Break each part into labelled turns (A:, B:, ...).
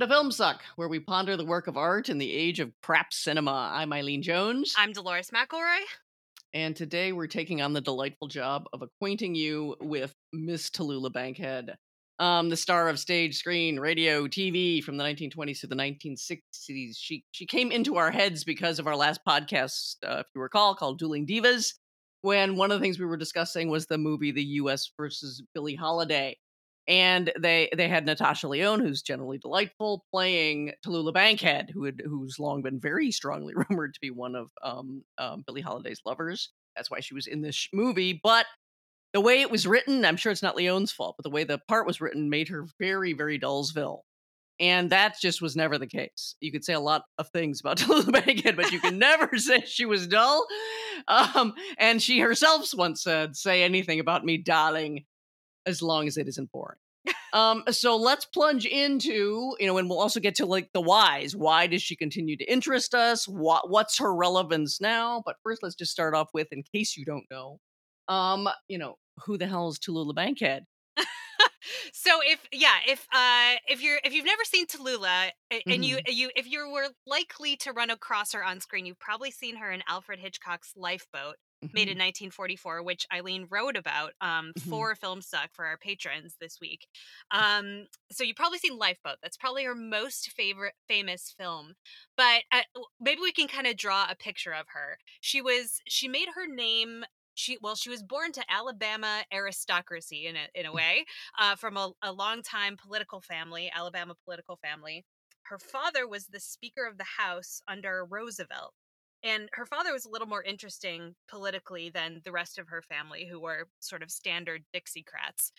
A: Welcome to Film Suck, where we ponder the work of art in the age of crap cinema. I'm Eileen Jones.
B: I'm Dolores McElroy.
A: And today we're taking on the delightful job of acquainting you with Miss Tallulah Bankhead, um, the star of stage, screen, radio, TV from the 1920s to the 1960s. She she came into our heads because of our last podcast, uh, if you recall, called Dueling Divas, when one of the things we were discussing was the movie The U.S. versus Billie Holiday and they they had Natasha Lyonne, who's generally delightful, playing Tallulah Bankhead, who had, who's long been very strongly rumored to be one of um, um, Billie Holiday's lovers. That's why she was in this movie. But the way it was written, I'm sure it's not Lyonne's fault, but the way the part was written made her very, very Dullsville. And that just was never the case. You could say a lot of things about Tallulah Bankhead, but you can never say she was dull. Um, and she herself once said, "Say anything about me, darling, as long as it isn't boring. um, so let's plunge into, you know, and we'll also get to like the whys. Why does she continue to interest us? What what's her relevance now? But first, let's just start off with, in case you don't know, um, you know, who the hell is Tallulah Bankhead?
B: so if yeah if uh if you're if you've never seen Tallulah and mm-hmm. you you if you were likely to run across her on screen you've probably seen her in Alfred Hitchcock's Lifeboat. Made in 1944, which Eileen wrote about um, mm-hmm. for Film Suck for our patrons this week. Um, so you've probably seen Lifeboat. That's probably her most favorite famous film. But uh, maybe we can kind of draw a picture of her. She was she made her name she well she was born to alabama aristocracy in a, in a way uh, from a, a long time political family alabama political family her father was the speaker of the house under roosevelt and her father was a little more interesting politically than the rest of her family, who were sort of standard Dixiecrats.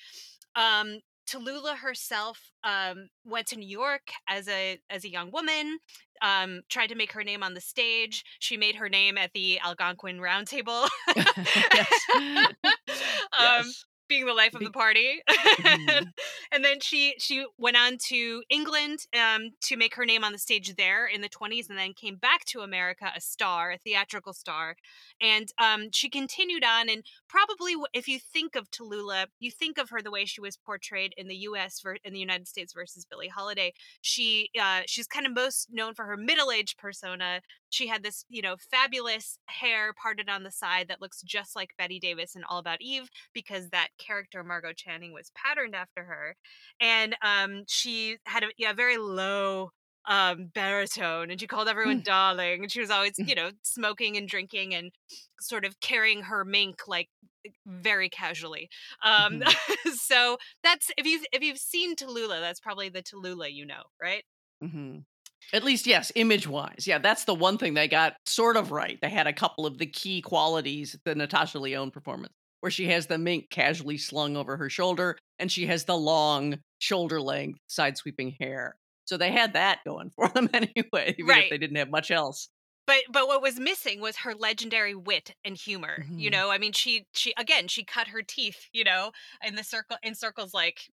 B: Um, Tallulah herself um, went to New York as a as a young woman. Um, tried to make her name on the stage. She made her name at the Algonquin Roundtable. um, yes being the life of the party. Mm-hmm. and then she she went on to England um, to make her name on the stage there in the 20s and then came back to America a star, a theatrical star. And um, she continued on and probably if you think of Tallulah, you think of her the way she was portrayed in the US ver- in the United States versus Billie Holiday. She uh, she's kind of most known for her middle-aged persona. She had this, you know, fabulous hair parted on the side that looks just like Bette Davis in All About Eve because that character Margo Channing was patterned after her, and um, she had a yeah very low um baritone and she called everyone mm. darling and she was always mm. you know smoking and drinking and sort of carrying her mink like very casually um mm-hmm. so that's if you if you've seen Tallulah that's probably the Tallulah you know right
A: mm-hmm. At least, yes, image wise. Yeah, that's the one thing they got sort of right. They had a couple of the key qualities the Natasha Lyonne performance where she has the mink casually slung over her shoulder and she has the long shoulder length side sweeping hair. So they had that going for them anyway, even
B: right.
A: if they didn't have much else.
B: But but what was missing was her legendary wit and humor. Mm-hmm. You know, I mean she she again, she cut her teeth, you know, in the circle in circles like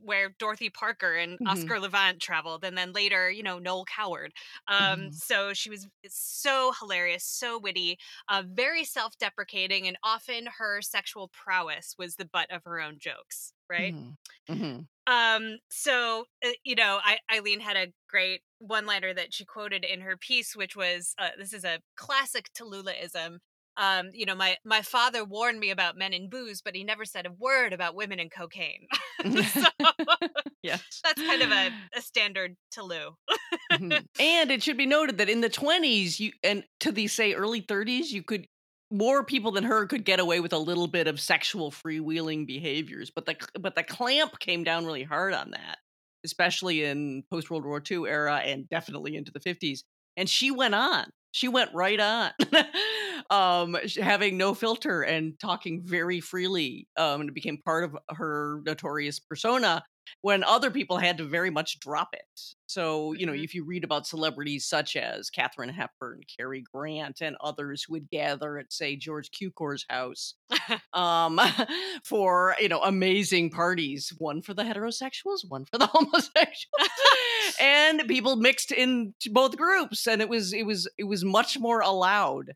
B: where Dorothy Parker and mm-hmm. Oscar Levant traveled, and then later, you know, Noel Coward. Um, mm-hmm. So she was so hilarious, so witty, uh, very self deprecating, and often her sexual prowess was the butt of her own jokes, right? Mm-hmm. mm-hmm. Um, so, uh, you know, I, Eileen had a great one liner that she quoted in her piece, which was uh, this is a classic Tallulahism um, you know, my my father warned me about men and booze, but he never said a word about women and cocaine. so yes. that's kind of a, a standard Tallulah.
A: mm-hmm. And it should be noted that in the 20s, you and to the say early 30s, you could more people than her could get away with a little bit of sexual freewheeling behaviors, but the but the clamp came down really hard on that, especially in post World War II era and definitely into the 50s. And she went on. She went right on. um, having no filter and talking very freely. Um, and it became part of her notorious persona when other people had to very much drop it. So, you know, mm-hmm. if you read about celebrities such as Katharine Hepburn, Cary Grant, and others who would gather at, say, George Cukor's house um, for, you know, amazing parties, one for the heterosexuals, one for the homosexuals, and people mixed in both groups. And it was, it was, it was much more allowed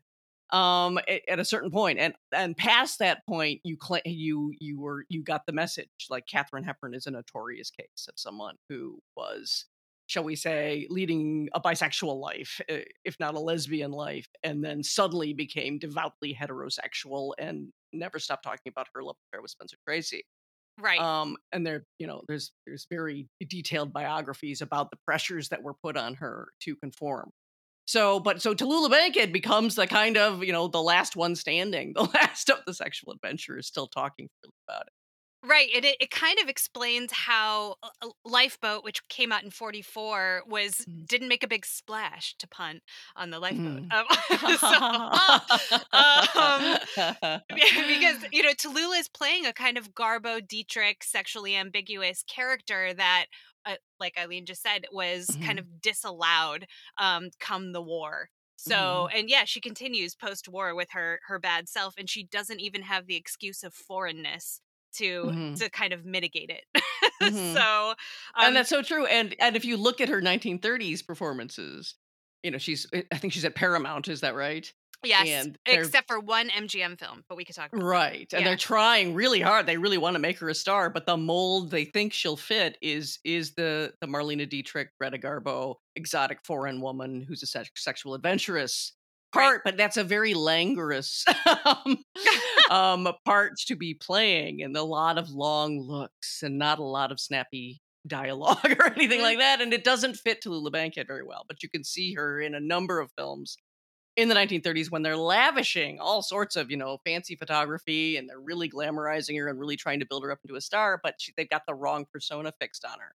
A: um at, at, a certain point and and past that point you cl- you you were you got the message like Katharine Hepburn is a notorious case of someone who was shall we say, leading a bisexual life, if not a lesbian life, and then suddenly became devoutly heterosexual and never stopped talking about her love affair with Spencer Tracy.
B: Right.
A: Um, and there, you know, there's there's very detailed biographies about the pressures that were put on her to conform. So, but so Tallulah Bankhead becomes the kind of, you know, the last one standing, the last of the sexual adventurers still talking about it.
B: Right, and it, it kind of explains how Lifeboat, which came out in '44, was mm. didn't make a big splash to punt on the lifeboat. Mm. Um, so, um, because you know Tallulah is playing a kind of Garbo Dietrich, sexually ambiguous character that, uh, like Eileen just said, was mm-hmm. kind of disallowed um, come the war. So, mm-hmm. and yeah, she continues post-war with her her bad self, and she doesn't even have the excuse of foreignness to mm-hmm. to kind of mitigate it. mm-hmm. So,
A: um, and that's so true. And and if you look at her 1930s performances, you know, she's eh, I think she's at Paramount. Is that right?
B: Yes, except for one MGM film, but we could talk about
A: right. That. And yeah. they're trying really hard. They really want to make her a star, but the mold they think she'll fit is is the the Marlene Dietrich, Greta Garbo, exotic foreign woman who's a sex- sexual adventuress part, right. but that's a very languorous um, um, part to be playing, and a lot of long looks and not a lot of snappy dialogue or anything mm-hmm. like that. And it doesn't fit Tallulah Bankhead very well, but you can see her in a number of films in the 1930s when they're lavishing all sorts of you know fancy photography and they're really glamorizing her and really trying to build her up into a star but she, they've got the wrong persona fixed on her.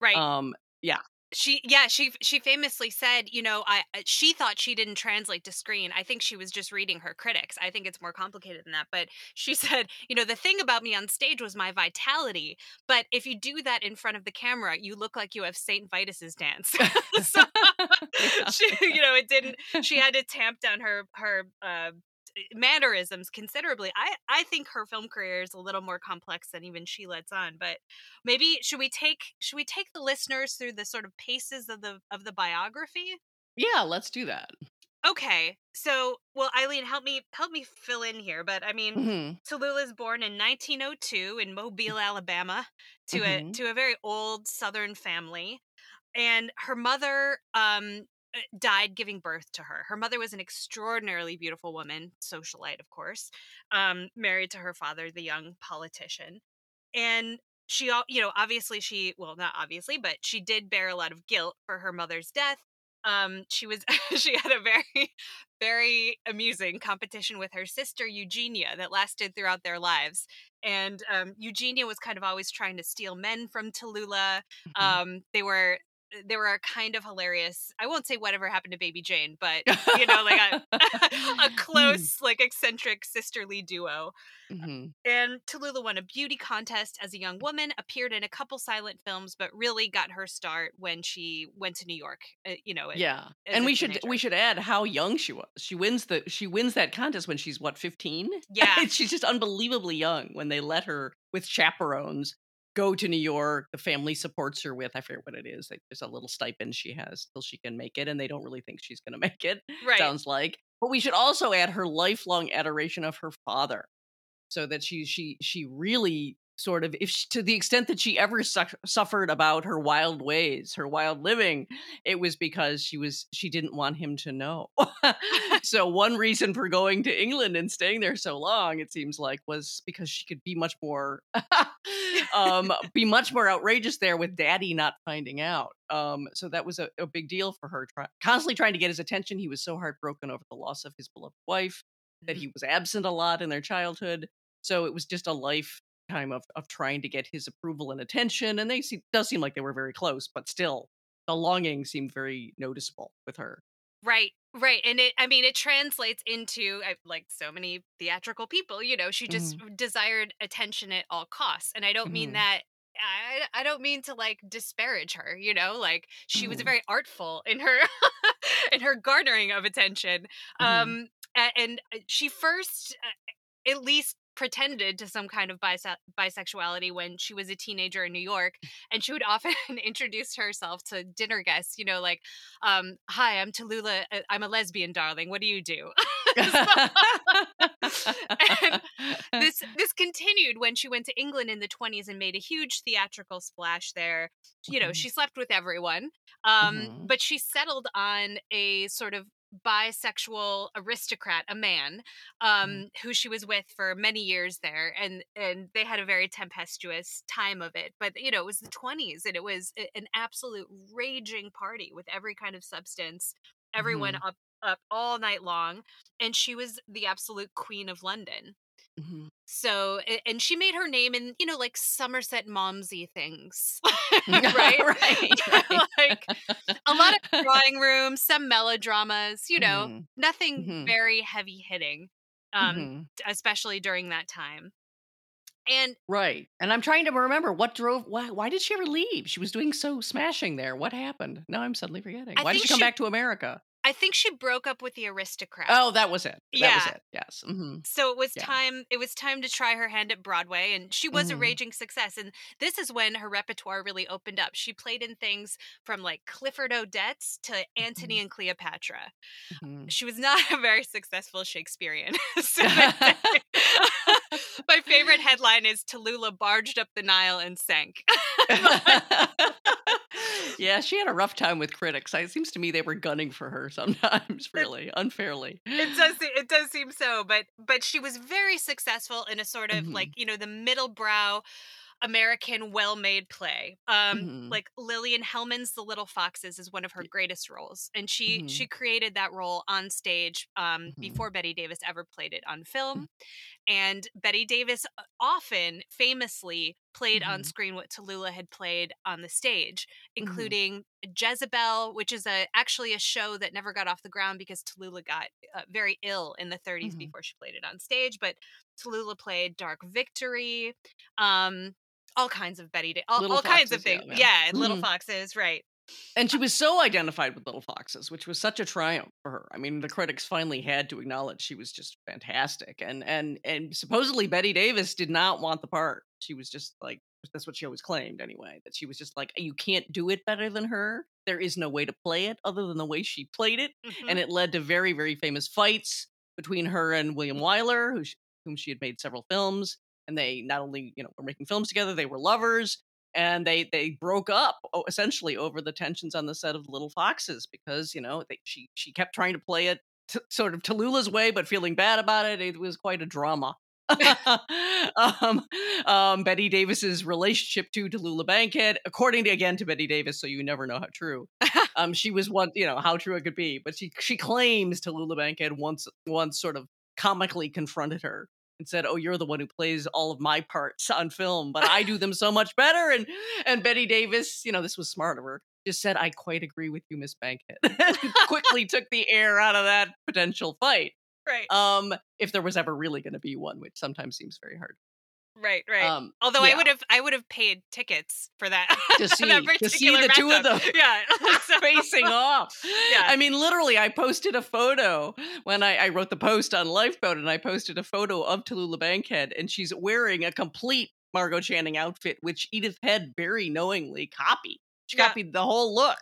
B: Right.
A: Um yeah
B: she yeah she she famously said you know i uh, she thought she didn't translate to screen. I think she was just reading her critics. I think it's more complicated than that but she said you know the thing about me on stage was my vitality but if you do that in front of the camera you look like you have saint vitus's dance. So she, you know it didn't she had to tamp down her her uh, mannerisms considerably. I I think her film career is a little more complex than even she lets on. But maybe should we take should we take the listeners through the sort of paces of the of the biography?
A: Yeah, let's do that.
B: Okay. So, well, Eileen, help me help me fill in here. But I mean, mm-hmm. Tallulah is born in 1902 in Mobile, Alabama, to mm-hmm. a to a very old Southern family, and her mother um, died giving birth to her. Her mother was an extraordinarily beautiful woman, socialite, of course, um, married to her father, the young politician. And she, you know, obviously she, well, not obviously, but she did bear a lot of guilt for her mother's death. Um, she was, she had a very, very amusing competition with her sister Eugenia that lasted throughout their lives. And um, Eugenia was kind of always trying to steal men from Tallulah. Mm-hmm. Um, they were they were a kind of hilarious. I won't say whatever happened to Baby Jane, but you know, like a, a mm. close, like eccentric sisterly duo. Mm-hmm. And Tallulah won a beauty contest as a young woman, appeared in a couple silent films, but really got her start when she went to New York. Uh, you know,
A: yeah. And we should we should add how young she was. She wins the she wins that contest when she's what fifteen.
B: Yeah,
A: she's just unbelievably young when they let her with chaperones go to New York. The family supports her with I forget what it is. Like, there's a little stipend she has till she can make it, and they don't really think she's going to make it.
B: Right.
A: Sounds like. But we should also add her lifelong adoration of her father, so that she she she really sort of if she, to the extent that she ever su- suffered about her wild ways her wild living it was because she was she didn't want him to know. So one reason for going to england and staying there so long it seems like was because she could be much more um be much more outrageous there with daddy not finding out. Um so that was a, a big deal for her try- constantly trying to get his attention. He was so heartbroken over the loss of his beloved wife that mm-hmm. he was absent a lot in their childhood. So it was just a life time of of trying to get his approval and attention and they see, does seem like they were very close but still the longing seemed very noticeable with her
B: right right and it i mean it translates into like so many theatrical people you know she just mm-hmm. desired attention at all costs and i don't mm-hmm. mean that I, I don't mean to like disparage her you know like she mm-hmm. was very artful in her in her garnering of attention mm-hmm. um and uh, she first uh, at least pretended to some kind of bise- bisexuality when she was a teenager in New York. And she would often introduce herself to dinner guests, you know, like, um, hi, I'm Tallulah. Uh, I'm a lesbian, darling. What do you do? and this this continued when she went to England in the 20s and made a huge theatrical splash there. You know,
A: Mhm.
B: she slept with everyone. Um,
A: Mhm.
B: but she settled on a sort of bisexual aristocrat, a man, um,
A: Mhm.
B: who she was with for many years there, and and they had a very tempestuous time of it. But you know, it was the twenties, and it was an absolute raging party with every kind of substance, everyone
A: Mhm.
B: up up all night long, and she was the absolute queen of London.
A: Mhm.
B: So, and she made her name in, you know, like Somerset Momsy things, right?
A: right, right.
B: like a lot of drawing rooms, some melodramas, you know,
A: Mhm.
B: nothing
A: Mhm.
B: very heavy hitting, um,
A: Mhm.
B: especially during that time. And
A: Right. And I'm trying to remember what drove why why did she ever leave? She was doing so smashing there. What happened? Now I'm suddenly forgetting.
B: I
A: Why did she come
B: she-
A: back to America?
B: I think she broke up with the aristocrat.
A: Oh, that was it. That was
B: Yeah.
A: it. Yes. hmm
B: so it was
A: Yeah.
B: time it was time to try her hand at broadway and she was a
A: Mhm.
B: raging success and this is when her repertoire really opened up she played in things from like clifford odets to antony and cleopatra
A: hmm
B: she was not a very successful shakespearean so my favorite headline is tallulah barged up the nile and sank
A: yeah, she had a rough time with critics. It seems to me they were gunning for her sometimes, really unfairly.
B: it does it does seem so but but she was very successful in a sort of
A: Mhm.
B: like you know the middle brow american well-made play um
A: Mhm.
B: like lillian hellman's the little foxes is one of her greatest roles and she
A: Mhm.
B: she created that role on stage um
A: Mhm.
B: before bette davis ever played it on film and bette davis uh, often famously played on
A: Mhm.
B: screen what tallulah had played on the stage
A: Mhm.
B: including Jezebel, which is a actually a show that never got off the ground because Tallulah got uh, very ill in the 30s
A: Mhm.
B: before she played it on stage. But Tallulah played Dark Victory, um, all kinds of Betty, da- all, all kinds of things.
A: yeah.
B: Yeah, Little
A: Mhm.
B: Foxes, right?
A: And she was so identified with Little Foxes, which was such a triumph for her. I mean, the critics finally had to acknowledge she was just fantastic. And and and supposedly Bette Davis did not want the part. She was just like that's what she always claimed anyway, that she was just like you can't do it better than her. There is no way to play it other than the way she played it.
B: Mhm.
A: And it led to very very famous fights between her and William Wyler, who sh- whom she had made several films, and they not only, you know, were making films together, they were lovers and they they broke up essentially over the tensions on the set of Little Foxes because you know they, she she kept trying to play it t- sort of Tallulah's way, but feeling bad about it. It was quite a drama. um, um, Bette Davis's relationship to Tallulah Bankhead, according to again to Bette Davis, so you never know how true. um, she was one, you know, how true it could be, but she she claims Tallulah Bankhead once once sort of comically confronted her and said, "Oh, you're the one who plays all of my parts on film, but I do them so much better." And and Bette Davis, you know, this was smart of her, just said, "I quite agree with you, Miss Bankhead." and quickly took the air out of that potential fight.
B: right,
A: Um, if there was ever really going to be one, which sometimes seems very hard.
B: Right, right.
A: Um,
B: Although I would have, I would have paid tickets for that
A: To see-
B: that
A: to see the two of them.
B: Yeah, So-
A: facing off.
B: Yeah.
A: I mean, literally, I posted a photo when I, I wrote the post on Lifeboat, and I posted a photo of Tallulah Bankhead, and she's wearing a complete Margo Channing outfit, which Edith Head very knowingly copied. She
B: Yeah.
A: copied the whole look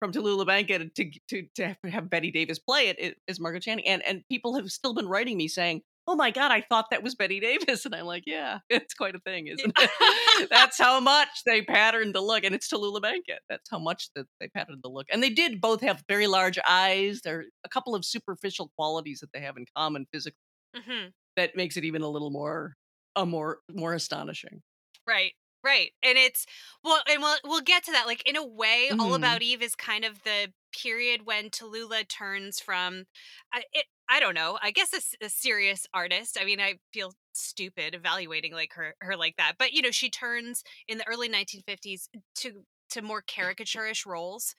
A: from Tallulah Bankhead to to to have Bette Davis play it is Margo Channing, and and people have still been writing me saying. Oh my God, I thought that was Bette Davis. And I'm like, yeah, it's quite a thing, isn't it? That's how much they patterned the look. And it's Tallulah Bankhead. That's how much that they patterned the look. And they did both have very large eyes. There are a couple of superficial qualities that they have in common physically
B: Mhm.
A: that makes it even a little more a more more astonishing.
B: Right. Right. And it's well and we'll we'll get to that. Like in a way, All
A: Mhm.
B: About Eve is kind of the period when Tallulah turns from I it I don't know, I guess a serious artist. I mean, I feel stupid evaluating like her her like that. But you know, she turns in the early 1950s to to more caricaturish roles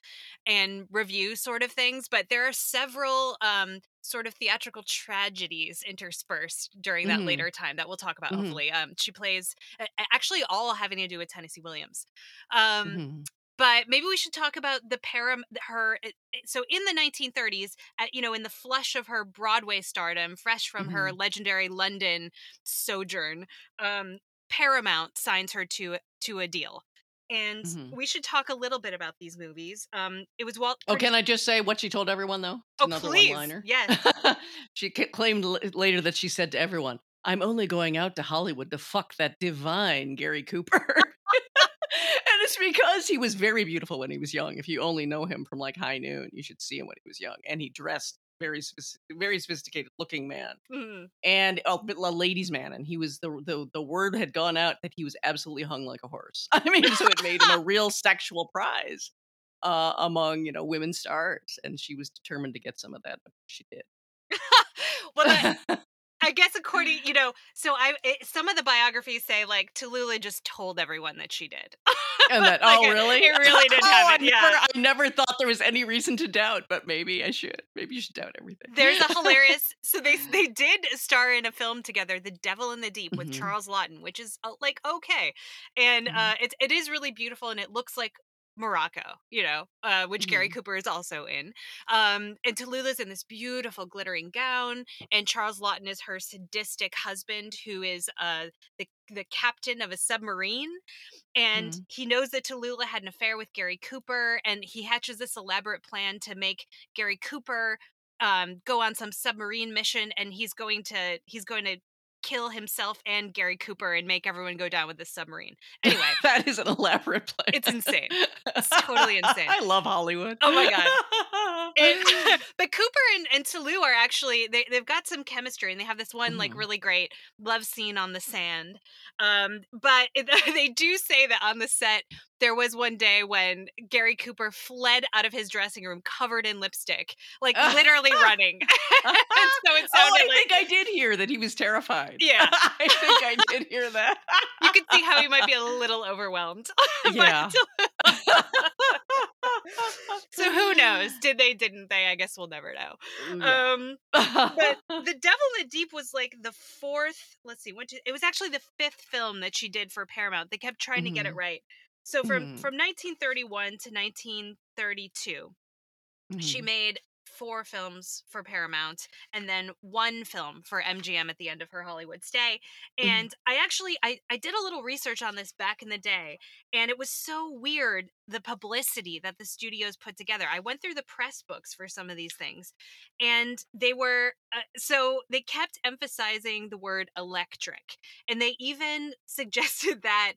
B: and review sort of things, but there are several um sort of theatrical tragedies interspersed during that
A: Mhm.
B: later time that we'll talk about
A: Mhm.
B: hopefully. Um she plays a- a- actually all having to do with Tennessee Williams. Um
A: Mhm.
B: But maybe we should talk about the param her it- it- so in the 1930s at, you know in the flush of her broadway stardom fresh from her legendary london sojourn um paramount signs her to to a deal and mm-hmm. we should talk a little bit about these movies. Um, it was Walt.
A: Oh, can I just say what she told everyone though?
B: It's oh, another please. one-liner. Yes.
A: she claimed later that she said to everyone, "I'm only going out to Hollywood to fuck that divine Gary Cooper." And because he was very beautiful when he was young. If you only know him from like High Noon, you should see him when he was young, and he dressed very very sophisticated looking man. Mm-hmm. and oh, a ladies man and he was the, the the word had gone out that he was absolutely hung like a horse. I mean so it made him a real sexual prize uh, among you know women stars. And she was determined to get some of that she did.
B: Well I guess according, you know, so I it, some of the biographies say like Tallulah just told everyone that she did.
A: and that like oh really?
B: It, it really did happen.
A: I yeah. Never, I never thought there was any reason to doubt, but maybe I should. Maybe you should doubt everything.
B: There's a hilarious. so they they did star in a film together, The Devil in the Deep, with mm-hmm. Charles Laughton, which is uh, like okay, and mm-hmm. uh, it it is really beautiful, and it looks like Morocco, you know, uh, which mm-hmm. Gary Cooper is also in. Um, and Tallulah's in this beautiful glittering gown, and Charles Laughton is her sadistic husband, who is uh, the the captain of a submarine. And mm-hmm. he knows that Tallulah had an affair with Gary Cooper, and he hatches this elaborate plan to make Gary Cooper um, go on some submarine mission, and he's going to he's going to kill himself and Gary Cooper and make everyone go down with the submarine. Anyway,
A: that is an elaborate plan.
B: It's insane. It's totally insane.
A: I love Hollywood.
B: Oh my god. and, but Cooper and, and Toulouse are actually they they've got some chemistry and they have this one mm. like really great love scene on the sand. Um, but it, they do say that on the set there was one day when Gary Cooper fled out of his dressing room covered in lipstick, like literally running. and
A: so it oh, I like, think I did hear that he was terrified.
B: Yeah,
A: I think I did hear that.
B: you could see how he might be a little overwhelmed.
A: Yeah.
B: so who knows? Did they? Didn't they? I guess we'll never know. Yeah. Um, but the Devil in the Deep was like the fourth. Let's see, what it was actually the fifth film that she did for Paramount. They kept trying mm-hmm. to get it mm-hmm. right. So from mm. from 1931 to 1932, mm. she mm-hmm. made four films for Paramount and then one film for MGM at the end of her Hollywood stay. Mm-hmm. And mm. I actually I, I did a little research on this back in the day and it was so weird the publicity that the studios put together. I went through the press books for some of these things and they were uh, so they kept emphasizing the word electric and they even suggested that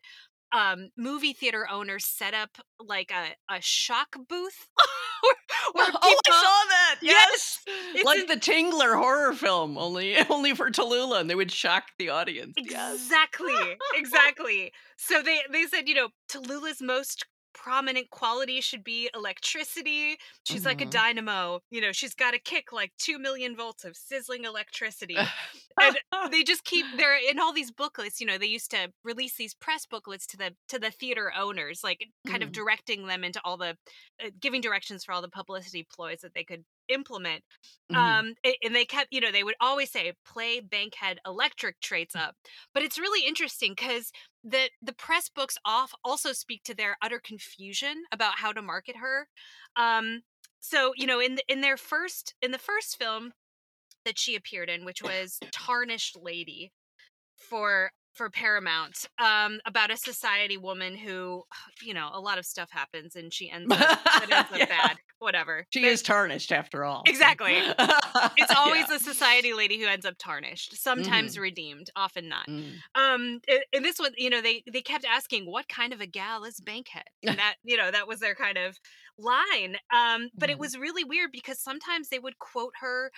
B: um movie theater owners set up like a, a shock booth
A: where, where people, oh i saw that yes, yes! Like the tingler horror film only only for tallulah and they would shock the audience
B: exactly yes. exactly. So they they said you know tallulah's most prominent quality should be electricity. She's mm-hmm. like a mm-hmm. dynamo. You know, she's got a kick like 2 million volts of sizzling electricity. and they just keep they're in all these booklets, you know, they used to release these press booklets to the to the theater owners, like kind mm. of directing them into all the uh, giving directions for all the publicity ploys that they could implement. Mm-hmm. Um, and they kept, you know, they would always say, play Bankhead electric traits up. But it's really interesting because the the press books off also speak to their utter confusion about how to market her. Um, so you know, in the, in their first in the first film that she appeared in, which was Tarnished Lady, for for Paramount um, about a society woman who, you know, a lot of stuff happens and she ends up, ends up yeah. bad. Whatever.
A: She but, is tarnished after all.
B: Exactly. it's always yeah. a society lady who ends up tarnished, sometimes mm. redeemed, often not. Mm. Um, in this one, you know, they they kept asking, "What kind of a gal is Bankhead?" And that, you know, that was their kind of line. Um, but mm. it was really weird because sometimes they would quote her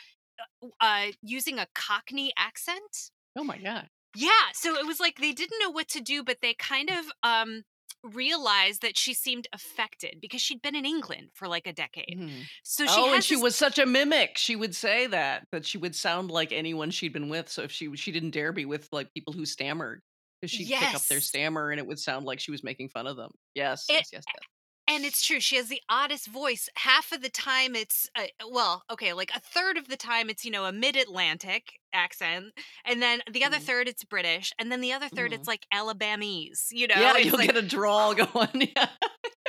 B: uh, uh using a Cockney accent.
A: Oh my god.
B: Yeah, so it was like they didn't know what to do, but they kind of um realized that she seemed affected because she'd been in England for like a decade. Mm-hmm. So she
A: Oh, and she this... was such a mimic. She would say that that she would sound like anyone she'd been with. So if she she didn't dare be with like people who stammered because she'd yes. pick up their stammer and it would sound like she was making fun of them. Yes, it, yes, yes, yes.
B: And it's true. She has the oddest voice. Half of the time, it's uh, well, okay, like a third of the time, it's you know a mid-Atlantic accent, and then the other mm. third, it's British, and then the other 3rd mm. it's like Alabamese. You know,
A: yeah,
B: it's
A: you'll
B: like,
A: get a drawl going. yeah.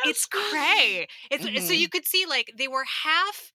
B: It's cray. It's mm-hmm. so you could see like they were half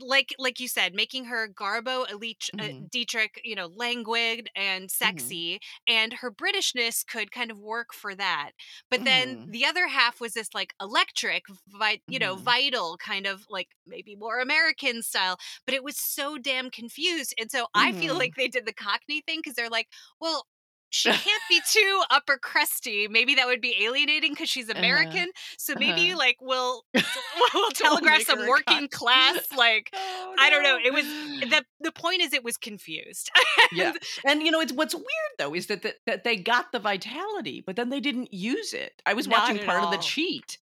B: like like you said, making her Garbo Elite, uh,
A: Mhm.
B: Dietrich, you know, languid and sexy, and her Britishness could kind of work for that. But then
A: Mhm.
B: the other half was this like electric, vi- you know,
A: Mhm.
B: vital kind of like maybe more American style. But it was so damn confused, and so I feel
A: Mhm.
B: like they did the Cockney thing because they're like, well. She can't be too upper crusty. Maybe that would be alienating because she's
A: Uh-huh.
B: American. So maybe
A: Uh-huh.
B: like we'll we'll telegraph some working class like
A: Oh,
B: I don't know. It was the the point is it was confused.
A: Yeah. And you know, it's what's weird though is that, that that they got the vitality, but then they didn't use it. I was
B: Not
A: watching
B: at
A: part of the cheat,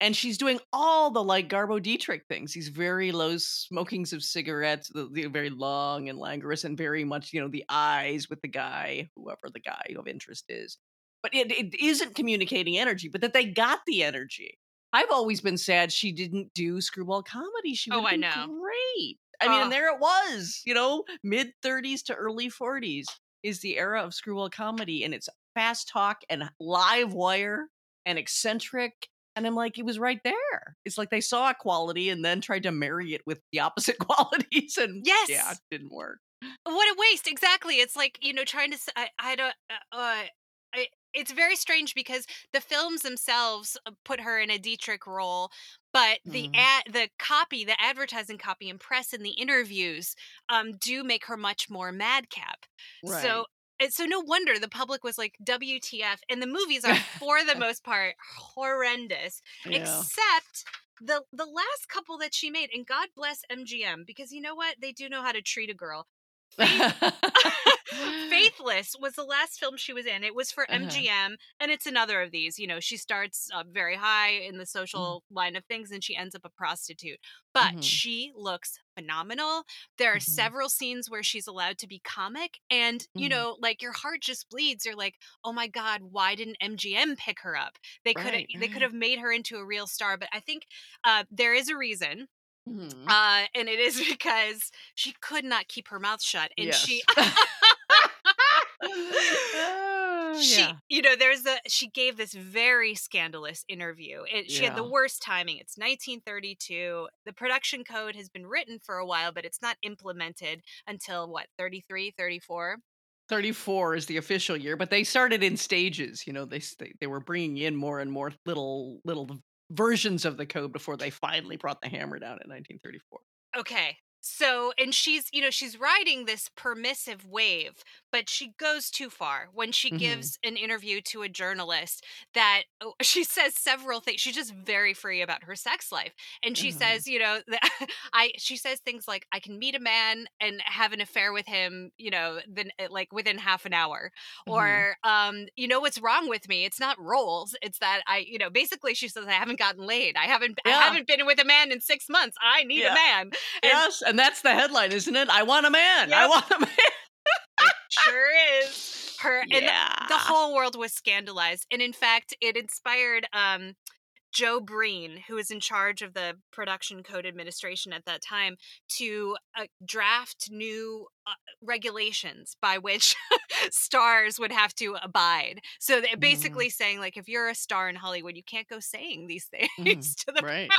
A: and she's doing all the like Garbo Dietrich things. These very low smokings of cigarettes, the, the very long and languorous, and very much you know the eyes with the guy, whoever the guy of interest is. But it, it isn't communicating energy, but that they got the energy. I've always been sad she didn't do screwball comedy. She
B: Oh, I
A: been
B: know.
A: great. I mean,
B: Oh.
A: and there it was, you know, mid 30s to early 40s is the era of screwball comedy, and it's fast talk and live wire and eccentric. And I'm like, it was right there. It's like they saw a quality and then tried to marry it with the opposite qualities, and yeah, it didn't work.
B: what a waste! Exactly. It's like you know trying to. I don't. Uh, uh, I, it's very strange because the films themselves uh, put her in a Dietrich role, but the
A: Mhm.
B: ad, the copy, the advertising copy and press and the interviews, um, do make her much more madcap. So. And so no wonder the public was like WTF and the movies are for the most part horrendous
A: yeah.
B: except the the last couple that she made and god bless mgm because you know what they do know how to treat a girl faithless was the last film she was in it was for
A: Uh-huh.
B: mgm and it's another of these you know she starts uh, very high in the social line of things and she ends up a prostitute but
A: Mhm.
B: she looks phenomenal there are
A: Mhm.
B: several scenes where she's allowed to be comic and you
A: Mhm.
B: know like your heart just bleeds you're like oh my god why didn't mgm pick her up they could have
A: Right,
B: they could have made her into a real star but i think uh, there is a reason
A: Mhm.
B: uh, and it is because she could not keep her mouth shut and she
A: Oh,
B: she
A: yeah.
B: you know there's a she gave this very scandalous interview and she had the worst timing it's 1932 the production code has been written for a while but it's not implemented until what 33 34
A: 34 is the official year, but they started in stages. You know, they they, they were bringing in more and more little little versions of the code before they finally brought the hammer down in 1934.
B: Okay. So, and she's, you know, she's riding this permissive wave, but she goes too far when she
A: Mhm.
B: gives an interview to a journalist that oh, she says several things. She's just very free about her sex life. And she
A: Mhm.
B: says, you know, that I, she says things like, I can meet a man and have an affair with him, you know, then uh, like within half an hour.
A: Mhm.
B: Or, um, you know, what's wrong with me? It's not roles. It's that I, you know, basically she says, I haven't gotten laid. I haven't, I haven't been with a man in six months. I need
A: Yeah.
B: a man. And
A: yes, and that's the headline, isn't it? I want a man. I want a man.
B: sure is her and the,
A: yeah.
B: the whole world was scandalized and in fact it inspired um joe breen who was in charge of the production code administration at that time to uh, draft new uh, regulations by which stars would have to abide so
A: Mhm.
B: basically saying like if you're a star in hollywood you can't go saying these things
A: Mhm.
B: to the
A: Right.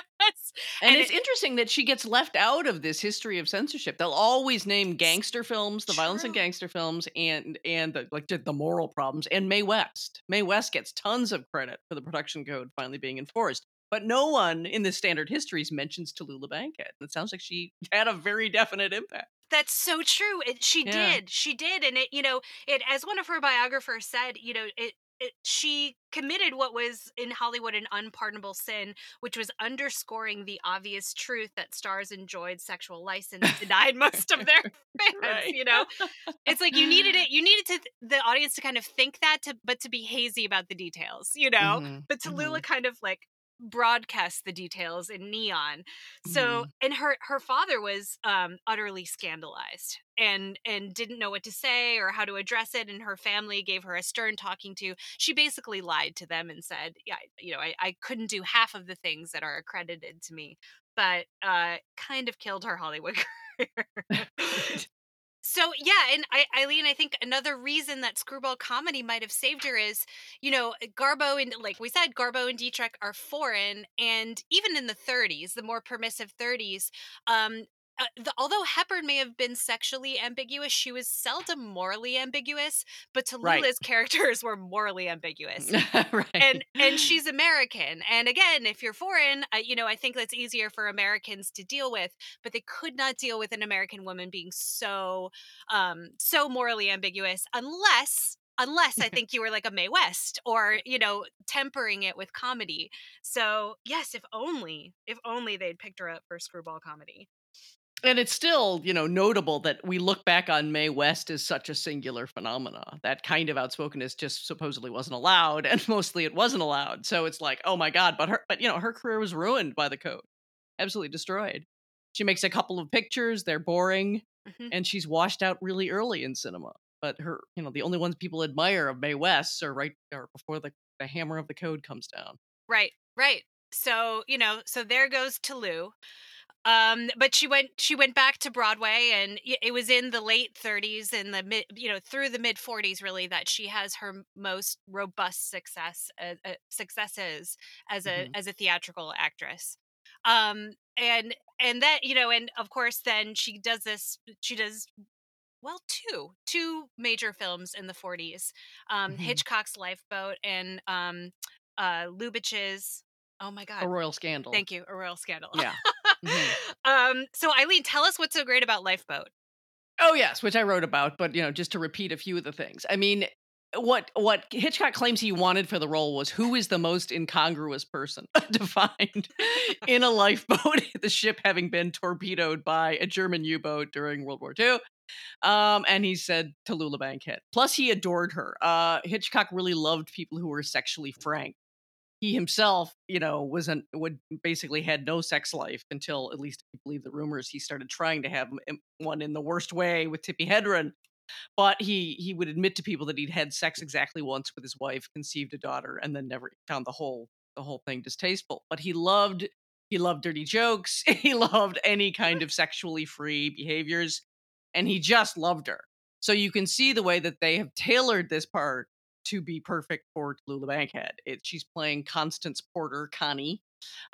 A: And,
B: And
A: it's interesting that she gets left out of this history of censorship. They'll always name gangster films, the violence in gangster films, and and the, like the, the moral problems. And Mae West, Mae West gets tons of credit for the production code finally being enforced. But no one in the standard histories mentions Tallulah Bankhead. It sounds like she had a very definite impact.
B: That's so true. It, she
A: Yeah.
B: did. She did, and it. You know, it as one of her biographers said. You know, it. It, she committed what was in Hollywood an unpardonable sin, which was underscoring the obvious truth that stars enjoyed sexual license denied most of their fans.
A: Right.
B: You know, it's like you needed it. You needed to the audience to kind of think that, to but to be hazy about the details. You know,
A: Mhm,
B: but Tallulah kind of like broadcast the details in neon. So and her her father was um utterly scandalized and and didn't know what to say or how to address it and her family gave her a stern talking to. She basically lied to them and said yeah you know i, I couldn't do half of the things that are accredited to me. But uh kind of killed her hollywood career so yeah, and I, Eileen, I think another reason that screwball comedy might have saved her is, you know, Garbo and like we said, Garbo and Dietrich are foreign, and even in the 30s, the more permissive 30s, um, uh, the, although Hepburn may have been sexually ambiguous, she was seldom morally ambiguous. But Tallulah's right. characters were morally ambiguous, right. and and she's American. And again, if you're foreign, uh, you know I think that's easier for Americans to deal with. But they could not deal with an American woman being so um, so morally ambiguous unless unless I think you were like a Mae West or, you know, tempering it with comedy. So, yes, if only, if only they'd picked her up for screwball comedy
A: and it's still, you know, notable that we look back on Mae West as such a singular phenomena. That kind of outspokenness just supposedly wasn't allowed, and mostly it wasn't allowed. So it's like, oh my god, but her, but you know, her career was ruined by the code, absolutely destroyed. She makes a couple of pictures; they're boring, mm-hmm. and she's washed out really early in cinema. But her, you know, the only ones people admire of Mae West are right are before the the hammer of the code comes down.
B: Right, right. So you know, so there goes Toulouse. Um, but she went she went back to Broadway, and it was in the late 30s and the mid, you know, through the mid 40s, really, that she has her most robust success uh, uh, successes as a mm-hmm. as a theatrical actress. Um, and and that you know, and of course, then she does this. She does well two two major films in the 40s um, mm-hmm. hitchcock's lifeboat and um, uh, lubitsch's oh my god
A: a royal scandal
B: thank you a royal scandal
A: yeah
B: Mm-hmm. um, so Eileen, tell us what's so great about Lifeboat.
A: Oh yes, which I wrote about, but you know, just to repeat a few of the things. I mean, what what Hitchcock claims he wanted for the role was who is the most incongruous person to find in a lifeboat, the ship having been torpedoed by a German U-boat during World War II. Um, and he said Tallulah Bankhead. Plus, he adored her. Uh, Hitchcock really loved people who were sexually frank he himself, you know, was not would basically had no sex life until at least if you believe the rumors he started trying to have one in the worst way with Tippi Hedren. But he he would admit to people that he'd had sex exactly once with his wife, conceived a daughter, and then never found the whole the whole thing distasteful. But he loved he loved dirty jokes. he loved any kind of sexually free behaviors, and he just loved her. So you can see the way that they have tailored this part to be perfect for Tallulah Bankhead. It, she's playing Constance Porter, Connie,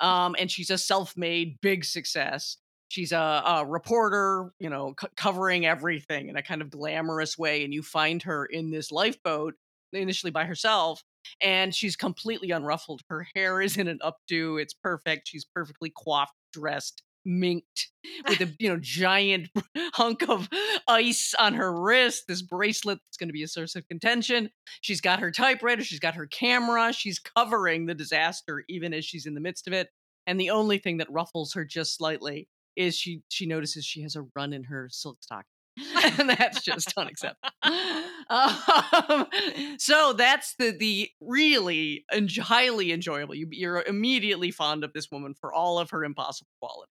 A: um, and she's a self-made big success. She's a, a reporter, you know, c- covering everything in a kind of glamorous way, and you find her in this lifeboat initially by herself, and she's completely unruffled. Her hair is in an updo; it's perfect. She's perfectly coiffed, dressed minked with a you know giant hunk of ice on her wrist this bracelet that's going to be a source of contention she's got her typewriter she's got her camera she's covering the disaster even as she's in the midst of it and the only thing that ruffles her just slightly is she she notices she has a run in her silk stocking and that's just unacceptable. Um, so that's the the really and highly enjoyable. You, you're immediately fond of this woman for all of her impossible qualities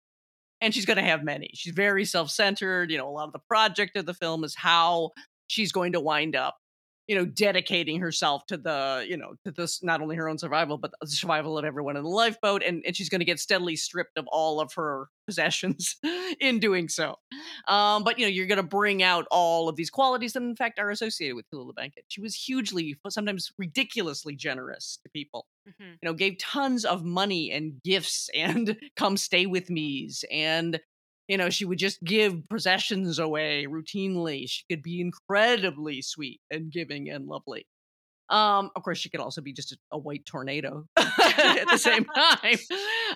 A: and she's going to have many. She's very self-centered. You know, a lot of the project of the film is how she's going to wind up you know, dedicating herself to the, you know, to this not only her own survival, but the survival of everyone in the lifeboat. And, and she's going to get steadily stripped of all of her possessions in doing so. Um, but, you know, you're going to bring out all of these qualities that, in fact, are associated with Tallulah Bankhead. She was hugely, sometimes ridiculously generous to people. Mm-hmm. You know, gave tons of money and gifts and come stay with me's and you know, she would just give possessions away routinely. She could be incredibly sweet and giving and lovely. Um, of course, she could also be just a, a white tornado at the same time.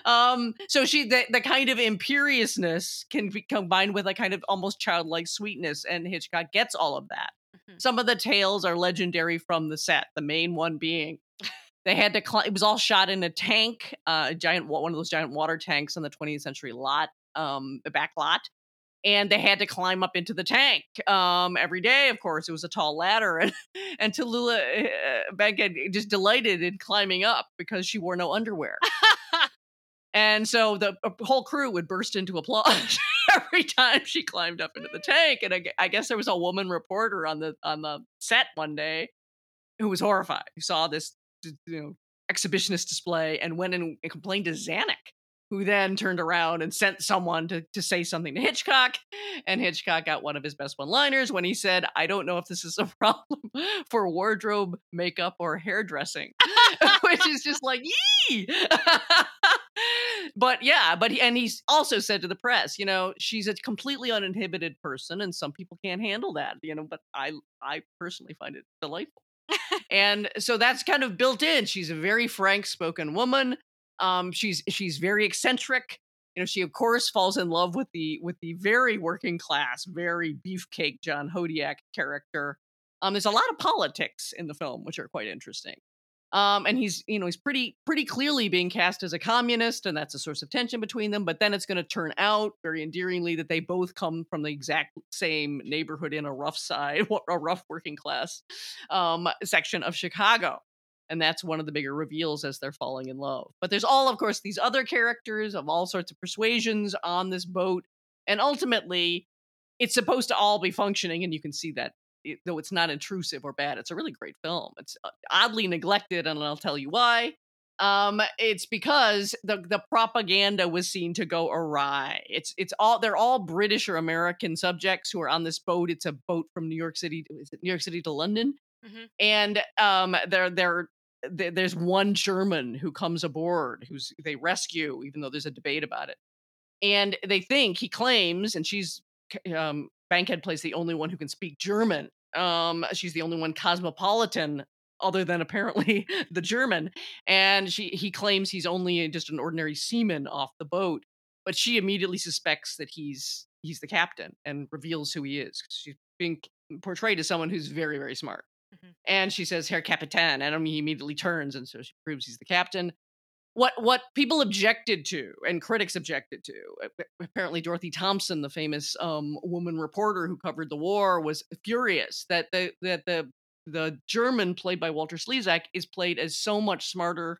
A: Um, so she, the, the kind of imperiousness can be combined with a kind of almost childlike sweetness, and Hitchcock gets all of that. Mm-hmm. Some of the tales are legendary from the set. The main one being they had to climb. It was all shot in a tank, uh, a giant, one of those giant water tanks on the 20th century lot um, back lot and they had to climb up into the tank um, every day. Of course, it was a tall ladder, and and Tallulah uh, Bankhead just delighted in climbing up because she wore no underwear. and so the whole crew would burst into applause every time she climbed up into the tank. And I, I, guess there was a woman reporter on the on the set one day who was horrified, who saw this you know exhibitionist display and went and complained to Zanuck who then turned around and sent someone to, to say something to Hitchcock. And Hitchcock got one of his best one liners when he said, I don't know if this is a problem for wardrobe, makeup, or hairdressing, which is just like, yee. but yeah, but he, and he's also said to the press, you know, she's a completely uninhibited person, and some people can't handle that, you know. But I, I personally find it delightful, and so that's kind of built in. She's a very frank-spoken woman. Um, she's she's very eccentric. You know, she of course falls in love with the with the very working class, very beefcake John Hodiak character. Um, there's a lot of politics in the film, which are quite interesting. Um, and he's, you know, he's pretty, pretty clearly being cast as a communist, and that's a source of tension between them. But then it's going to turn out very endearingly that they both come from the exact same neighborhood in a rough side, a rough working class um, section of Chicago. And that's one of the bigger reveals as they're falling in love. But there's all, of course, these other characters of all sorts of persuasions on this boat. And ultimately, it's supposed to all be functioning, and you can see that it, though it's not intrusive or bad, it's a really great film. It's uh, oddly neglected, and I'll tell you why. Um, it's because the the propaganda was seen to go awry. It's it's all they're all British or American subjects who are on this boat. It's a boat from New York City. Is it New York City to London? Mm-hmm. And um, they're they're there's one German who comes aboard who's they rescue, even though there's a debate about it. And they think he claims, and she's um, Bankhead plays the only one who can speak German. Um, she's the only one cosmopolitan other than apparently the German. And she he claims he's only just an ordinary seaman off the boat, but she immediately suspects that he's he's the captain and reveals who he is. She's being portrayed as someone who's very very smart. Mm-hmm. And she says, Herr Kapitän. And he immediately turns. And so she proves he's the captain what what people objected to and critics objected to apparently dorothy thompson the famous um, woman reporter who covered the war was furious that the that the the german played by walter slezak is played as so much smarter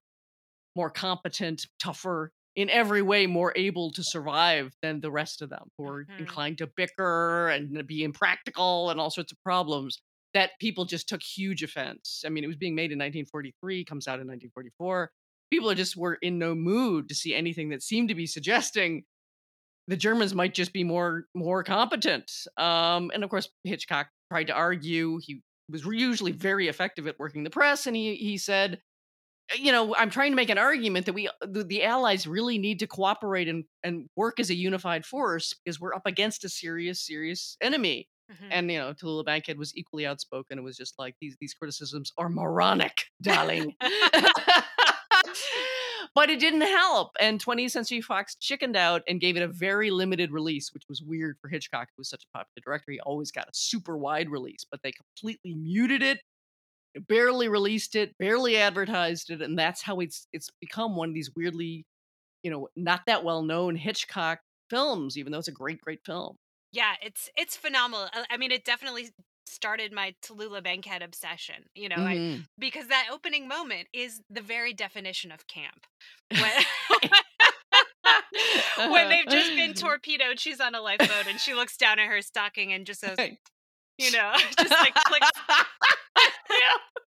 A: more competent tougher in every way more able to survive than the rest of them who are mm-hmm. inclined to bicker and be impractical and all sorts of problems that people just took huge offense i mean it was being made in 1943 comes out in 1944 people just were in no mood to see anything that seemed to be suggesting the Germans might just be more more competent. Um, and of course, Hitchcock tried to argue. He was usually very effective at working the press, and he he said, you know, I'm trying to make an argument that we the, the Allies really need to cooperate and and work as a unified force because we're up against a serious serious enemy. Mm-hmm. And you know, Tallulah Bankhead was equally outspoken. It was just like these these criticisms are moronic, darling. but it didn't help. And 20th Century Fox chickened out and gave it a very limited release, which was weird for Hitchcock, who was such a popular director. He always got a super wide release, but they completely muted it, barely released it, barely advertised it, and that's how it's it's become one of these weirdly, you know, not that well known Hitchcock films, even though it's a great, great film.
B: Yeah, it's it's phenomenal. Uh, I mean, it definitely started my Tallulah Bankhead obsession, you know, mm-hmm. I, because that opening moment is the very definition of camp. When, when they've just been uh-huh. torpedoed, she's on a lifeboat and she looks down at her stocking and just says, you know, just like clicks.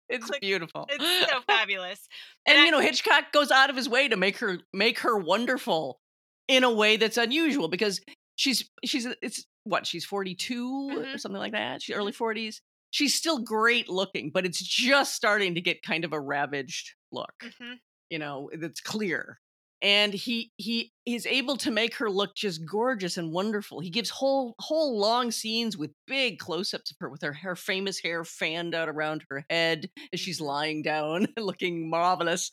A: It's beautiful.
B: It's so fabulous.
A: And, and I, you know, Hitchcock goes out of his way to make her make her wonderful in a way that's unusual because she's she's it's what she's 42 mm-hmm. or something like that she's early 40s mm-hmm. she's still great looking but it's just starting to get kind of a ravaged look mm-hmm. you know it's clear and he he is able to make her look just gorgeous and wonderful. He gives whole whole long scenes with big close-ups of her with her her famous hair fanned out around her head as she's mm-hmm. lying down, looking marvelous.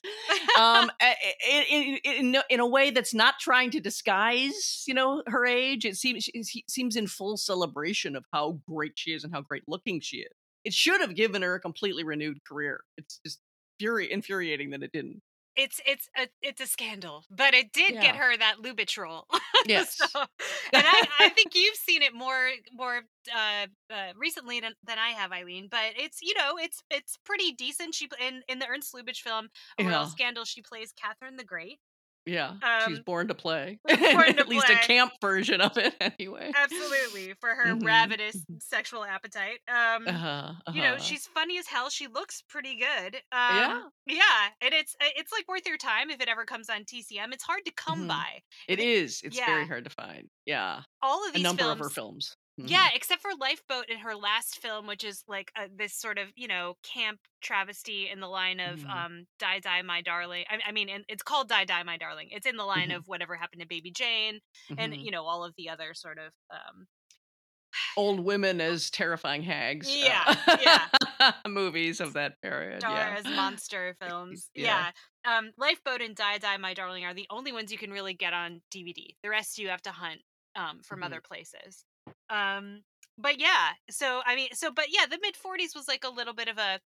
A: um, in, in, in, a way that's not trying to disguise, you know, her age. It seems she seems in full celebration of how great she is and how great looking she is. It should have given her a completely renewed career. It's just fury infuriating that it didn't
B: it's it's a it's a scandal, but it did yeah. get her that Lubitsch role.
A: Yes,
B: so, and I, I think you've seen it more more uh, uh, recently than, than I have, Eileen. But it's you know it's it's pretty decent. She in in the Ernst Lubitsch film, A yeah. Royal Scandal, she plays Catherine the Great.
A: Yeah, she's
B: Um,
A: born to play.
B: born to
A: At least a camp version of it, anyway.
B: Absolutely, for her
A: Mhm,
B: ravenous
A: mhm.
B: sexual appetite. Um,
A: Uh-huh,
B: you know,
A: uh-huh.
B: she's funny as hell. She looks pretty good.
A: Yeah.
B: Um, yeah, and it's uh, it's like worth your time if it ever comes on TCM. It's hard to come
A: Mhm.
B: by.
A: It is. It's very hard to find. Yeah.
B: All of
A: A
B: these
A: number
B: films,
A: of her films.
B: Yeah,
A: Mhm.
B: except for Lifeboat in her last film, which is like uh, this sort of you know camp travesty in the line of
A: Mhm.
B: um, "Die Die My Darling." I, I mean, and it's called "Die Die My Darling." It's in the line
A: Mhm.
B: of whatever happened to Baby Jane, and
A: Mhm.
B: you know all of the other sort of um,
A: Old women as terrifying hags. uh,
B: Yeah,
A: movies of that period.
B: star
A: Yeah.
B: as monster films.
A: Yeah.
B: Yeah. Um, Lifeboat and Die Die My Darling are the only ones you can really get on DVD. The rest you have to hunt um, from
A: Mhm.
B: other places. Um, but yeah, so I mean, so but yeah, the mid '40s was like a little bit of a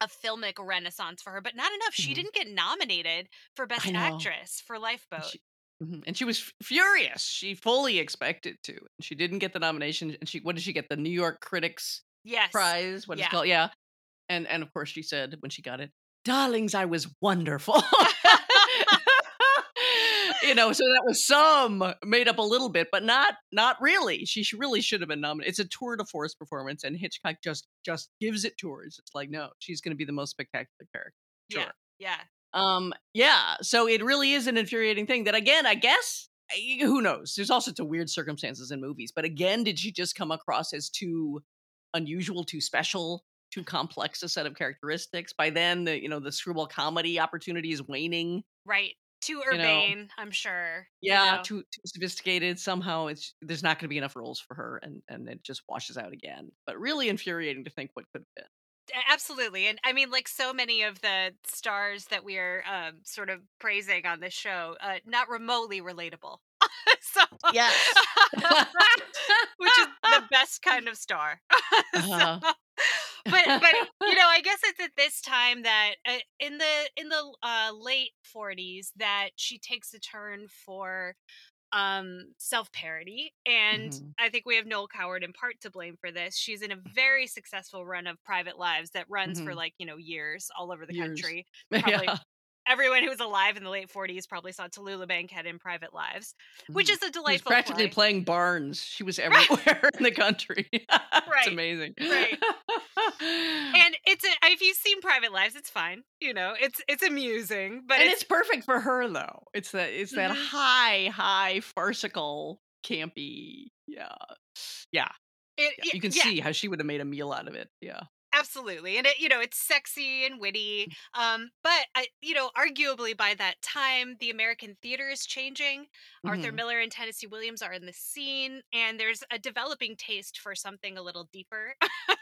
B: a filmic renaissance for her, but not enough. She
A: Mhm.
B: didn't get nominated for Best Actress for Lifeboat.
A: she, Mhm. and she was f- furious. She fully expected to. And she didn't get the nomination. And she, what did she get? The New York Critics
B: yes,
A: Prize. What is
B: Yeah.
A: it called? Yeah. And and of course she said when she got it, "Darlings, I was wonderful." you know, so that was some made up a little bit, but not not really. She really should have been nominated. It's a tour de force performance, and Hitchcock just just gives it to her. It's like, no, she's going to be the most spectacular character.
B: yeah,
A: Sure.
B: yeah.
A: Um, yeah. So it really is an infuriating thing. That again, I guess who knows? There's all sorts of weird circumstances in movies, but again, did she just come across as too unusual, too special, too complex a set of characteristics? By then, the you know the screwball comedy opportunity is waning.
B: Right. Too
A: You know,
B: urbane, I'm sure. you
A: Yeah,
B: know.
A: too too sophisticated. Somehow, it's there's not going to be enough roles for her, and and it just washes out again. But really infuriating to think what could have been.
B: Absolutely. And I mean, like so many of the stars that we are um, sort of praising on this show, uh, not remotely relatable. so,
A: Yes.
B: which is the best kind of star.
A: Uh-huh.
B: so, but but you know, I guess it's at this time that uh, in the in the uh, late 40s that she takes a turn for um self-parody and
A: Mhm.
B: i think we have noel coward in part to blame for this she's in a very successful run of private lives that runs for
A: Mhm.
B: like you know years all over the
A: Years.
B: country probably
A: yeah.
B: Everyone who was alive in the late 40s probably saw tallulah bankhead in private lives which
A: Mhm.
B: is a
A: She
B: delightful
A: practically
B: play.
A: playing Barnes. She was everywhere in the country. it's amazing.
B: right. and it's a, if you've seen private lives it's fine you know it's it's amusing but
A: and
B: it's,
A: it's perfect for her though. It's that it's that
B: Mhm.
A: high, high farcical, campy. Yeah, yeah.
B: it,
A: yeah. You can
B: yeah,
A: see how she would have made a meal out of it. Yeah.
B: Absolutely and it you know it's sexy and witty um but I, you know arguably by that time the american theater is changing arthur
A: Mhm.
B: miller and tennessee williams are in the scene and there's a developing taste for something a little deeper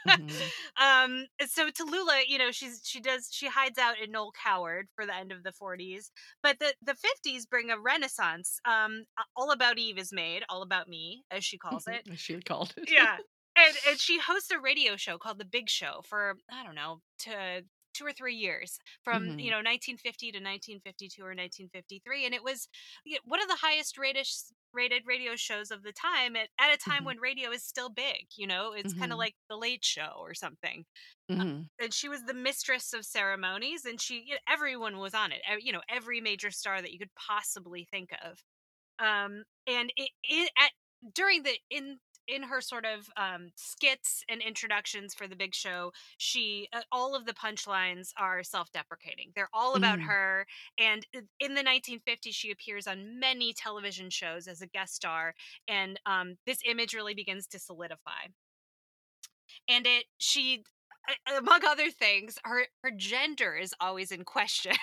A: Mhm.
B: um so tallulah you know she's she does she hides out in noel coward for the end of the 40s but the the 50s bring a renaissance um all about eve is made all about me as she calls it
A: As she called it.
B: yeah and and she hosts a radio show called the big show for i don't know to two or three years from
A: Mhm.
B: you know 1950 to 1952 or 1953 and it was one of the highest rated rated radio shows of the time at, at a time
A: Mhm.
B: when radio is still big you know it's kind of
A: Mhm.
B: like the late show or something
A: Mhm.
B: and she was the mistress of ceremonies and she you know, everyone was on it you know every major star that you could possibly think of um and it, it at during the in in her sort of um skits and introductions for the big show she uh, all of the punchlines are self-deprecating they're all about
A: Mhm.
B: her and in the 1950s she appears on many television shows as a guest star and um this image really begins to solidify and it she among other things her her gender is always in question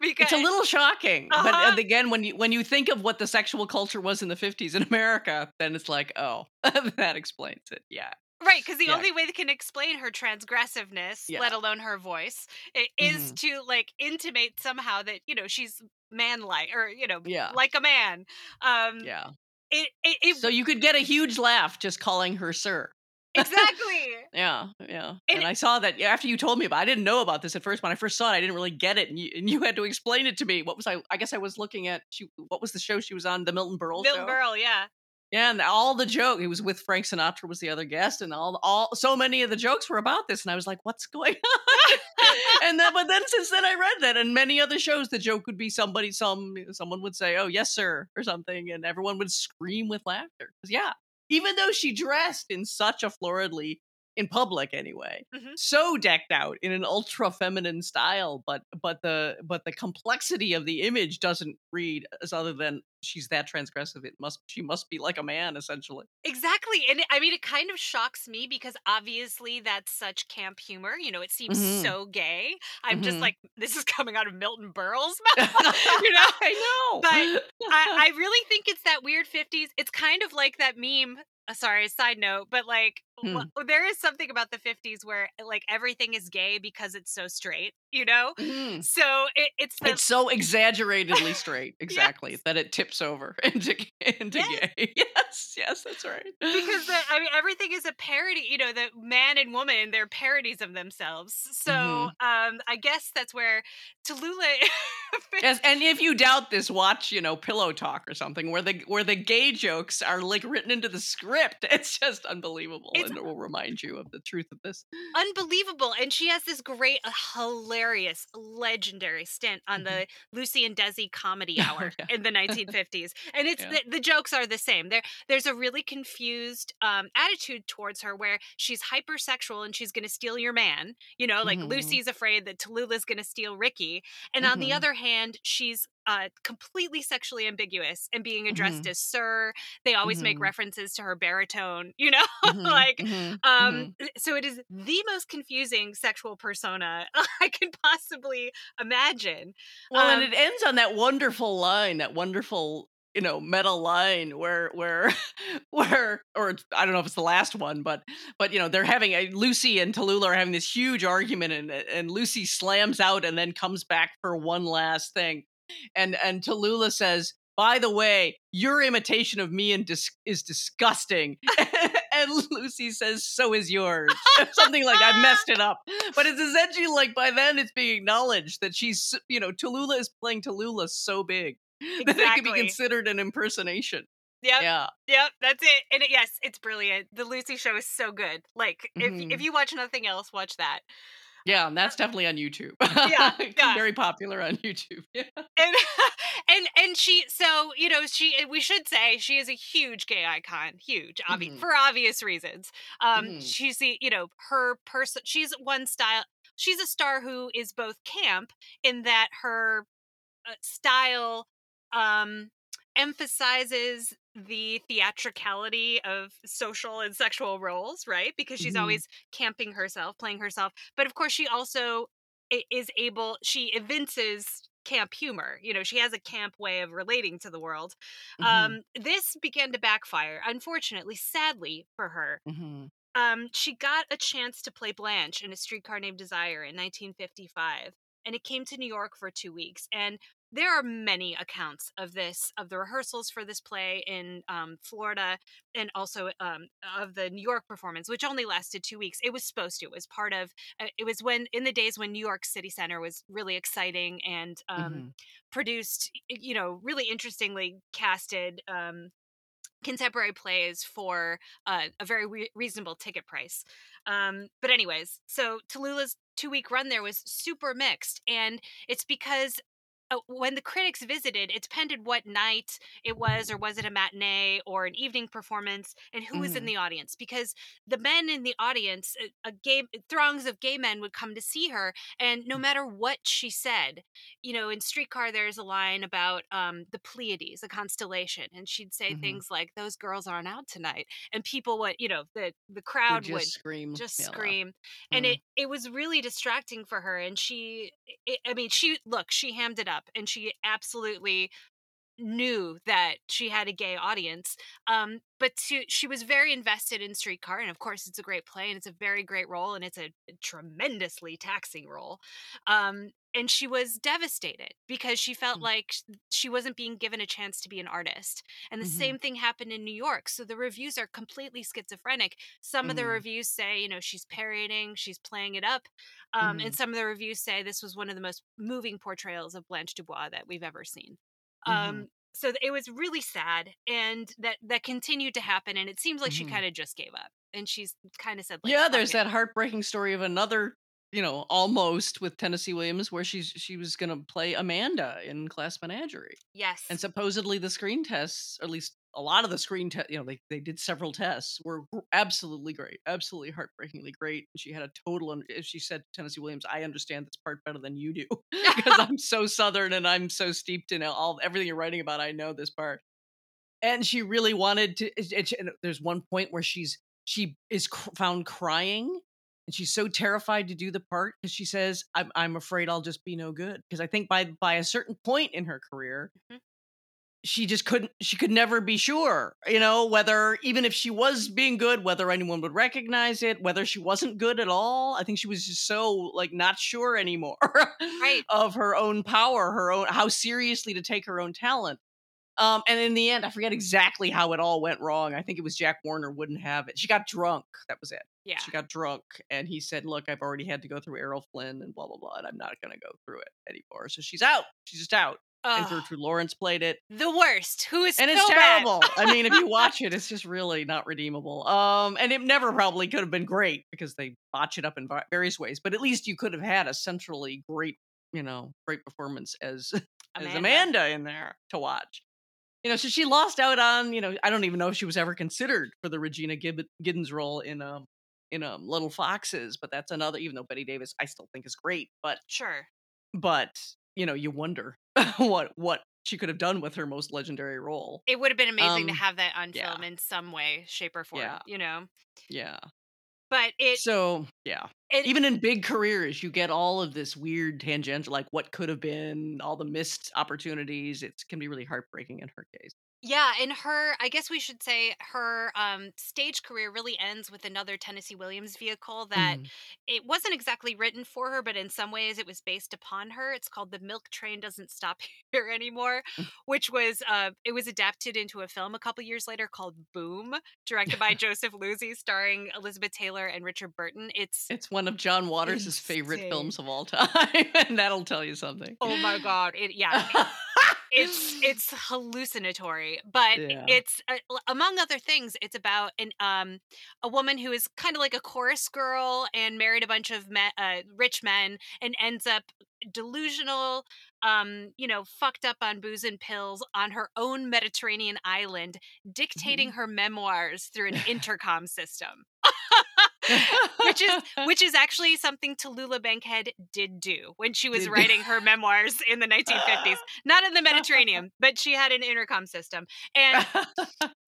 B: because
A: It's a little shocking, but
B: Uh-huh.
A: uh, again, when you when you think of what the sexual culture was in the fifties in America, then it's like, oh, that explains it. Yeah.
B: right because the
A: Yeah.
B: only way that can explain her transgressiveness
A: Yeah.
B: let alone her voice is
A: Mhm.
B: to like intimate somehow that you know she's man-like or you know
A: Yeah.
B: like a man um
A: Yeah.
B: it, it, it
A: So you could get a huge laugh just calling her sir.
B: Exactly
A: Yeah, yeah.
B: And
A: And, I saw that after you told me about. I didn't know about this at first. When I first saw it, I didn't really get it, and you, and you had to explain it to me. What was I? I guess I was looking at. She, what was the show she was on? The Milton Berle
B: Milton
A: show.
B: Berle, yeah
A: Yeah, and all the joke. It was with Frank Sinatra was the other guest, and all all so many of the jokes were about this, and I was like, "What's going on?" and then, but then since then, I read that, and many other shows, the joke would be somebody, some someone would say, "Oh, yes, sir," or something, and everyone would scream with laughter. Yeah, even though she dressed in such a floridly in public anyway
B: Mhm.
A: so decked out in an ultra feminine style but but the but the complexity of the image doesn't read as other than she's that transgressive it must she must be like a man essentially
B: Exactly. And I mean, it kind of shocks me because obviously that's such camp humor. You know, it seems
A: Mhm.
B: so gay. I'm just
A: Mhm.
B: like, this is coming out of Milton Berle's mouth. you know?
A: i know
B: But I, I really think it's that weird 50s. It's kind of like that meme. Uh, sorry, side note, but like
A: Hmm.
B: wh- there is something about the 50s where like everything is gay because it's so straight, you know?
A: Mhm.
B: So it, it's the
A: it's so exaggeratedly straight exactly that it tips over into into
B: Yes.
A: gay yes yes that's right
B: because the, I mean everything is a parody. You know, the man and woman they're parodies of themselves. So
A: Mhm.
B: um, I guess that's where Tallulah.
A: Yes, and if you doubt this, watch you know Pillow Talk or something where the where the gay jokes are like written into the script. It's just unbelievable,
B: It's-
A: and it will remind you of the truth of this.
B: unbelievable. And she has this great, uh, hilarious, legendary stint on the Lucy and Desi comedy hour
A: Yeah.
B: in the 1950s. And it's
A: Yeah.
B: the, the jokes are the same. There, there's a really confused um, attitude towards her where she's hypersexual and she's going to steal your man. You know, like
A: Mhm.
B: Lucy's afraid that Tallulah's going to steal Ricky. And on the
A: Mhm.
B: other hand, she's uh, completely sexually ambiguous and being addressed
A: Mhm.
B: as sir. They always make
A: Mhm.
B: references to her baritone, you know?
A: Mhm,
B: like,
A: mhm,
B: um,
A: mhm.
B: so it is the most confusing sexual persona I could possibly imagine.
A: well,
B: um,
A: and it ends on that wonderful line, that wonderful you know meta line where where where or I don't know if it's the last one, but but you know they're having a Lucy and Tallulah are having this huge argument, and and Lucy slams out and then comes back for one last thing, and and Tallulah says. By the way, your imitation of me and dis- is disgusting. and Lucy says, "So is yours." Something like I messed it up, but it's essentially like by then it's being acknowledged that she's, you know, Tallulah is playing Tallulah so big that it could be considered an impersonation.
B: Yep,
A: Yeah,
B: yep, that's it. And it, yes, it's brilliant. The Lucy show is so good. Like, if
A: Mhm.
B: if you watch nothing else, watch that.
A: Yeah, and that's definitely on YouTube.
B: Yeah, yeah.
A: very popular on YouTube. Yeah.
B: And and and she, so you know, she. We should say she is a huge gay icon, huge, obvi-
A: Mhm.
B: for obvious reasons. Um,
A: Mhm.
B: she's the, you know, her person. She's one style. She's a star who is both camp in that her uh, style um emphasizes the theatricality of social and sexual roles right because she's
A: Mhm.
B: always camping herself playing herself but of course she also is able she evinces camp humor you know she has a camp way of relating to the world
A: Mhm.
B: um this began to backfire unfortunately sadly for her
A: Mhm.
B: um, she got a chance to play Blanche in A Streetcar Named Desire in 1955, and it came to New York for two weeks. And there are many accounts of this, of the rehearsals for this play in um, Florida, and also um, of the New York performance, which only lasted two weeks. It was supposed to. It was part of. Uh, it was when in the days when New York City Center was really exciting and um,
A: Mhm.
B: produced, you know, really interestingly casted um, contemporary plays for uh, a very re- reasonable ticket price. Um, but anyways, so Tallulah's two week run there was super mixed, and it's because. Uh, when the critics visited, it depended what night it was, or was it a matinee or an evening performance, and who was in
A: Mhm.
B: the audience. Because the men in the audience, a, a gay throngs of gay men would come to see her, and no matter what she said, you know, in Streetcar, there's a line about um, the Pleiades, a constellation, and she'd say
A: Mhm.
B: things like, "Those girls aren't out tonight," and people would, you know, the the crowd
A: just
B: would
A: scream.
B: just scream, and it it was really distracting for her. And she, it, I mean, she look, she hammed it up, and she absolutely knew that she had a gay audience um but to, she was very invested in streetcar and of course it's a great play and it's a very great role and it's a tremendously taxing role. Um and she was devastated because she felt
A: Mm.
B: like she wasn't being given a chance to be an artist and the
A: Mhm.
B: same thing happened in new york so the reviews are completely schizophrenic some of the
A: Mhm.
B: reviews say you know she's parodying she's playing it up um, and some of the reviews say this was one of the most moving portrayals of blanche dubois that we've ever seen
A: Mhm.
B: um, so it was really sad, and that that continued to happen, and it seems like mm-hmm. she kind of just gave up, and she's kind of said, like,
A: "Yeah." There's it. that heartbreaking story of another you know, almost with Tennessee Williams, where she's she was going to play Amanda in Glass Menagerie.
B: Yes,
A: and supposedly the screen tests, or at least a lot of the screen tests, you know, they they did several tests, were absolutely great, absolutely heartbreakingly great. And she had a total. And she said Tennessee Williams, "I understand this part better than you do because I'm so Southern and I'm so steeped in all everything you're writing about. I know this part." And she really wanted to. It, it, there's one point where she's she is cr- found crying and she's so terrified to do the part because she says I'm, I'm afraid i'll just be no good because i think by by a certain point in her career mm-hmm. she just couldn't she could never be sure you know whether even if she was being good whether anyone would recognize it whether she wasn't good at all i think she was just so like not sure anymore
B: right.
A: of her own power her own how seriously to take her own talent um, and in the end, I forget exactly how it all went wrong. I think it was Jack Warner wouldn't have it. She got drunk. That was it.
B: Yeah.
A: She got drunk and he said, Look, I've already had to go through Errol Flynn and blah, blah, blah. And I'm not going to go through it anymore. So she's out. She's just out. and Gertrude Lawrence played it.
B: The worst. Who is
A: and
B: so
A: it's terrible. I mean, if you watch it, it's just really not redeemable. Um, and it never probably could have been great because they botch it up in various ways. But at least you could have had a centrally great, you know, great performance as Amanda. as Amanda in there to watch you know, so she lost out on, you know, I don't even know if she was ever considered for the Regina Gibb- Giddens role in um in um Little Foxes, but that's another. Even though Bette Davis, I still think is great, but
B: sure,
A: but you know, you wonder what what she could have done with her most legendary role.
B: It would have been amazing um, to have that on yeah. film in some way, shape, or form.
A: Yeah.
B: You know.
A: Yeah.
B: But it.
A: So yeah. It, Even in big careers, you get all of this weird tangential, like what could have been, all the missed opportunities. It can be really heartbreaking in her case.
B: Yeah, and her, I guess we should say her um, stage career really ends with another Tennessee Williams vehicle that mm. it wasn't exactly written for her, but in some ways it was based upon her. It's called The Milk Train Doesn't Stop Here Anymore, mm. which was uh, it was adapted into a film a couple years later called Boom, directed by Joseph Losey, starring Elizabeth Taylor and Richard Burton. It's
A: it's one of John Waters' favorite films of all time, and that'll tell you something.
B: Oh my god! It yeah. It, it's it's hallucinatory but yeah. it's uh, among other things it's about an um a woman who is kind of like a chorus girl and married a bunch of me- uh, rich men and ends up delusional um you know fucked up on booze and pills on her own mediterranean island dictating mm-hmm. her memoirs through an intercom system which is which is actually something Tallulah Bankhead did do when she was did writing her memoirs in the 1950s. Not in the Mediterranean, but she had an intercom system. And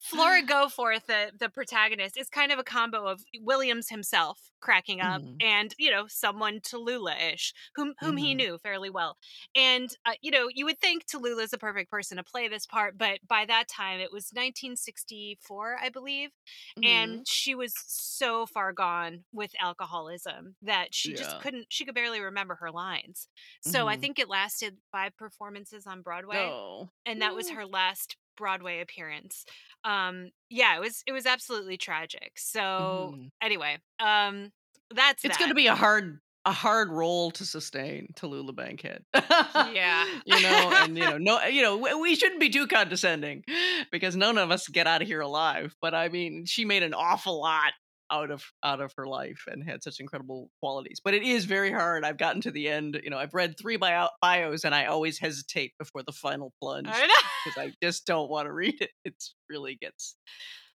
B: Flora Goforth, the the protagonist, is kind of a combo of Williams himself cracking up mm-hmm. and you know someone Tallulah-ish whom whom mm-hmm. he knew fairly well. And uh, you know you would think Tallulah is the perfect person to play this part, but by that time it was 1964, I believe, mm-hmm. and she was so far gone with alcoholism that she yeah. just couldn't. She could barely remember her lines. So I mm-hmm. think it lasted five performances on Broadway,
A: oh.
B: and that was her last Broadway appearance. Um, yeah, it was it was absolutely tragic. So mm. anyway, um, that's
A: it's
B: that.
A: going to be a hard a hard role to sustain Tallulah Bankhead.
B: yeah,
A: you know, and you know, no, you know, we shouldn't be too condescending because none of us get out of here alive. But I mean, she made an awful lot out of out of her life and had such incredible qualities. But it is very hard. I've gotten to the end. You know, I've read three bio- bios and I always hesitate before the final plunge because I, I just don't want to read it. It really gets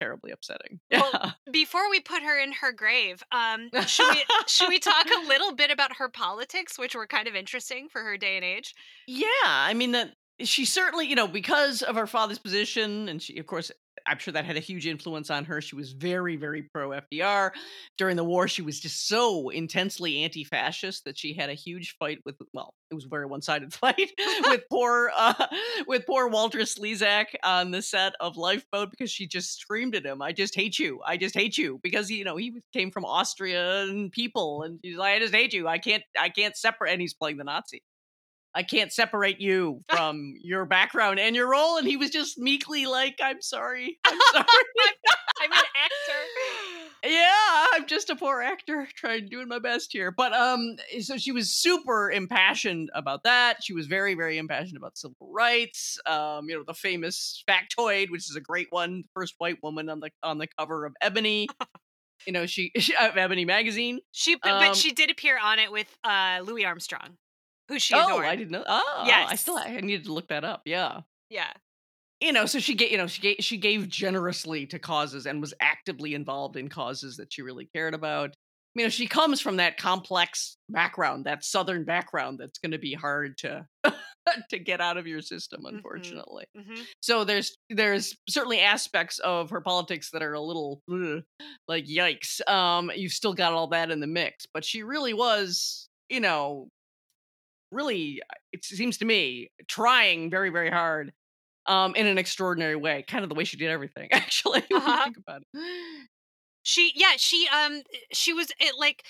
A: terribly upsetting.
B: Well, before we put her in her grave, um, should we should we talk a little bit about her politics, which were kind of interesting for her day and age?
A: Yeah, I mean that she certainly, you know, because of her father's position, and she, of course, I'm sure that had a huge influence on her. She was very, very pro FDR. During the war, she was just so intensely anti fascist that she had a huge fight with, well, it was a very one sided fight with poor, uh, with poor Walter Slezak on the set of Lifeboat because she just screamed at him, I just hate you. I just hate you. Because, you know, he came from Austrian people and he's like, I just hate you. I can't, I can't separate. And he's playing the Nazi. I can't separate you from your background and your role. And he was just meekly like, I'm sorry. I'm sorry.
B: I'm an actor.
A: yeah, I'm just a poor actor trying doing my best here. But um, so she was super impassioned about that. She was very, very impassioned about civil rights. Um, you know, the famous factoid, which is a great one, first white woman on the on the cover of Ebony. you know, she, she Ebony magazine.
B: She, but, um, but, she did appear on it with uh Louis Armstrong, who she
A: oh,
B: adored.
A: I didn't know. Oh, yes. I still I needed to look that up. Yeah.
B: Yeah
A: you know, so she gave, you know, she gave, she gave generously to causes and was actively involved in causes that she really cared about. You know, she comes from that complex background, that southern background that's going to be hard to to get out of your system, mm-hmm, unfortunately. Mm-hmm. Mm-hmm. So there's there's certainly aspects of her politics that are a little ugh, like yikes. Um, you've still got all that in the mix, but she really was, you know, really, it seems to me, trying very very hard um, in an extraordinary way, kind of the way she did everything. Actually, when uh-huh. you think about it.
B: She, yeah, she, um, she was it, like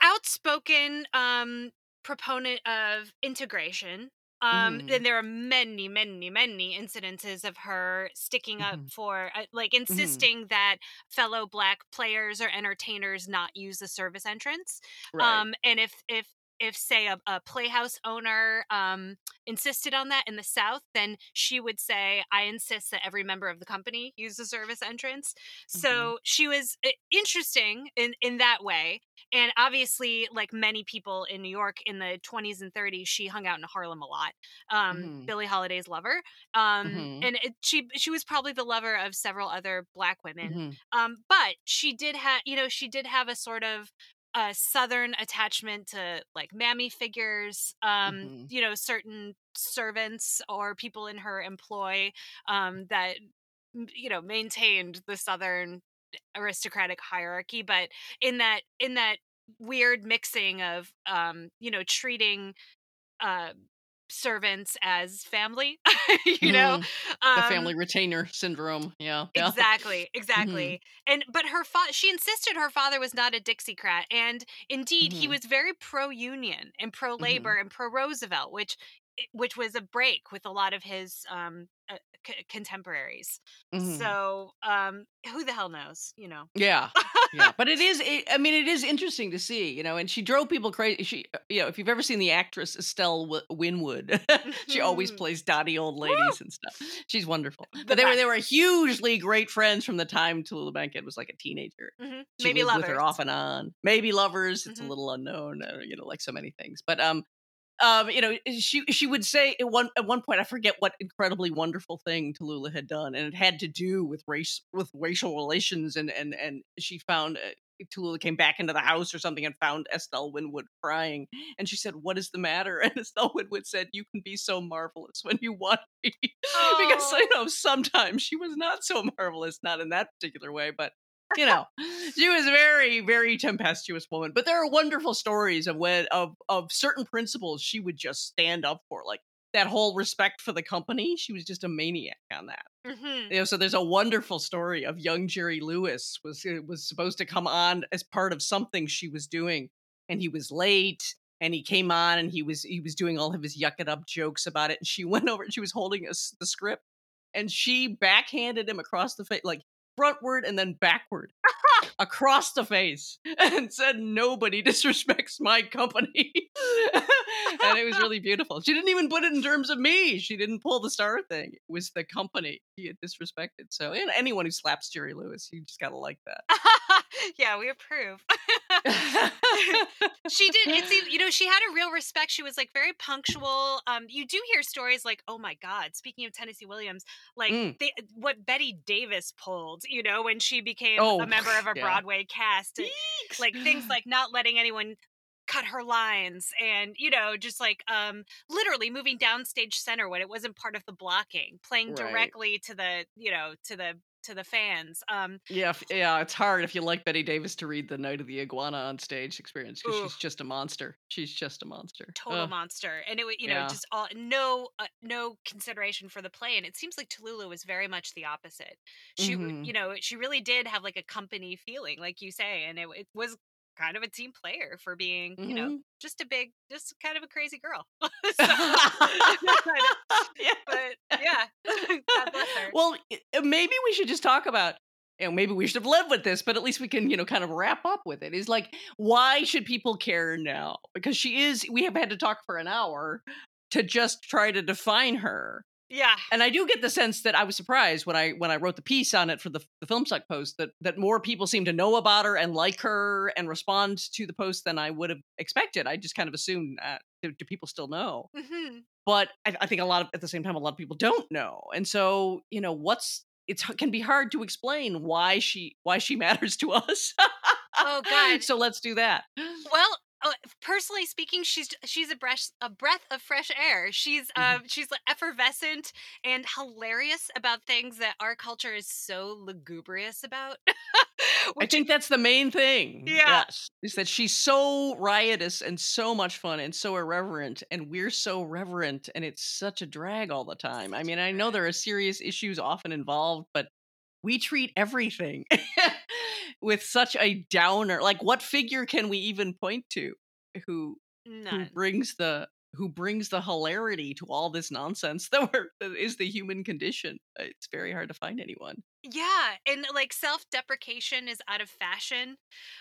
B: outspoken um proponent of integration. Um, mm. and there are many, many, many incidences of her sticking up mm-hmm. for, uh, like, mm-hmm. insisting mm. that fellow black players or entertainers not use the service entrance. Right. Um, and if if if say a, a playhouse owner um, insisted on that in the south then she would say i insist that every member of the company use the service entrance mm-hmm. so she was eh, interesting in in that way and obviously like many people in new york in the 20s and 30s she hung out in harlem a lot um, mm-hmm. billie holiday's lover um, mm-hmm. and it, she she was probably the lover of several other black women mm-hmm. um, but she did have you know she did have a sort of a southern attachment to like mammy figures um mm-hmm. you know certain servants or people in her employ um that you know maintained the southern aristocratic hierarchy but in that in that weird mixing of um you know treating uh servants as family you know
A: mm, the family um, retainer syndrome yeah
B: exactly mm-hmm. exactly mm-hmm. and but her father she insisted her father was not a dixiecrat and indeed mm-hmm. he was very pro-union and pro-labor mm-hmm. and pro-roosevelt which which was a break with a lot of his um uh, c- contemporaries. Mm-hmm. So, um, who the hell knows, you know?
A: Yeah, yeah. But it is. It, I mean, it is interesting to see, you know. And she drove people crazy. She, uh, you know, if you've ever seen the actress Estelle w- Winwood, she always mm-hmm. plays dotty old ladies Woo! and stuff. She's wonderful. The but they were they were hugely great friends from the time Tallulah Bankhead was like a teenager. Mm-hmm.
B: Maybe lovers
A: with her off and on. Maybe lovers. It's mm-hmm. a little unknown, uh, you know, like so many things. But um, um, you know, she she would say at one at one point, I forget what incredibly wonderful thing Tallulah had done, and it had to do with race with racial relations, and and and she found uh, Tallulah came back into the house or something and found Estelle Winwood crying, and she said, "What is the matter?" And Estelle Winwood said, "You can be so marvelous when you want me. because you know sometimes she was not so marvelous, not in that particular way, but you know, she was a very, very tempestuous woman. But there are wonderful stories of when of of certain principles she would just stand up for, like that whole respect for the company. She was just a maniac on that. Mm-hmm. You know, so there's a wonderful story of young Jerry Lewis was uh, was supposed to come on as part of something she was doing, and he was late. And he came on, and he was he was doing all of his yuck it up jokes about it. And she went over, and she was holding us the script, and she backhanded him across the face, like frontward and then backward across the face and said nobody disrespects my company. And it was really beautiful. She didn't even put it in terms of me. She didn't pull the star thing. It was the company he had disrespected. So and anyone who slaps jerry lewis you just gotta like that
B: yeah we approve she did it's you know she had a real respect she was like very punctual um you do hear stories like oh my god speaking of tennessee williams like mm. they, what Bette davis pulled you know, when she became oh, a member of a yeah. Broadway cast. like things like not letting anyone cut her lines and you know just like um literally moving downstage center when it wasn't part of the blocking playing right. directly to the you know to the to the fans. Um,
A: yeah, yeah, it's hard if you like Bette Davis to read the Night of the Iguana on stage experience because she's just a monster. She's just a monster,
B: total Ugh. monster, and it was, you know yeah. just all no uh, no consideration for the play. And it seems like Tallulah was very much the opposite. She mm-hmm. you know she really did have like a company feeling, like you say, and it, it was kind of a team player for being, mm-hmm. you know, mm-hmm. just a big, just kind of a crazy girl. so, yeah. But yeah,
A: Well, maybe we should just talk about you know, maybe we should have led with this, but at least we can, you know, kind of wrap up with it. Is like, why should people care now? Because she is, we have had to talk for an hour to just try to define her.
B: Yeah.
A: And I do get the sense that I was surprised when I when I wrote the piece on it for the, the film suck post that that more people seem to know about her and like her and respond to the post than I would have expected. I just kind of assumed uh, do, do, people still know?
B: Mm-hmm.
A: But I, I think a lot of at the same time a lot of people don't know. And so, you know, what's it can be hard to explain why she why she matters to us.
B: oh god.
A: So let's do that.
B: Well, uh, personally speaking, she's she's a breath a breath of fresh air. She's mm-hmm. uh, she's effervescent and hilarious about things that our culture is so lugubrious about.
A: I think that's the main thing.
B: Yeah.
A: Yes, is that she's so riotous and so much fun and so irreverent, and we're so reverent, and it's such a drag all the time. I mean, I know there are serious issues often involved, but we treat everything with such a downer. Like, what figure can we even point to who who brings the who brings the hilarity to all this nonsense that, we're, that is the human condition? It's very hard to find anyone.
B: Yeah, and like self-deprecation is out of fashion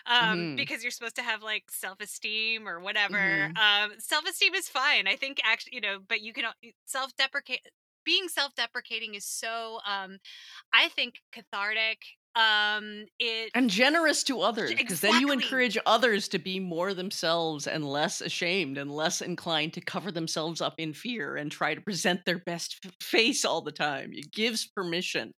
B: um mm-hmm. because you're supposed to have like self-esteem or whatever. Mm-hmm. Um self-esteem is fine. I think actually, you know, but you can self-deprecate being self-deprecating is so um i think cathartic um it
A: and generous to others because exactly. then you encourage others to be more themselves and less ashamed and less inclined to cover themselves up in fear and try to present their best f- face all the time. It gives permission.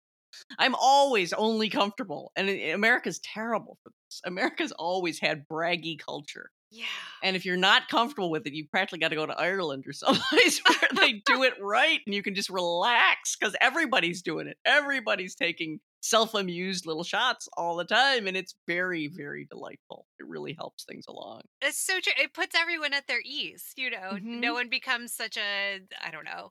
A: I'm always only comfortable and america's terrible for this. America's always had braggy culture
B: yeah.
A: And if you're not comfortable with it, you practically got to go to Ireland or someplace where they do it right and you can just relax because everybody's doing it. Everybody's taking self amused little shots all the time. And it's very, very delightful. It really helps things along.
B: It's so true. It puts everyone at their ease. You know, mm-hmm. no one becomes such a, I don't know,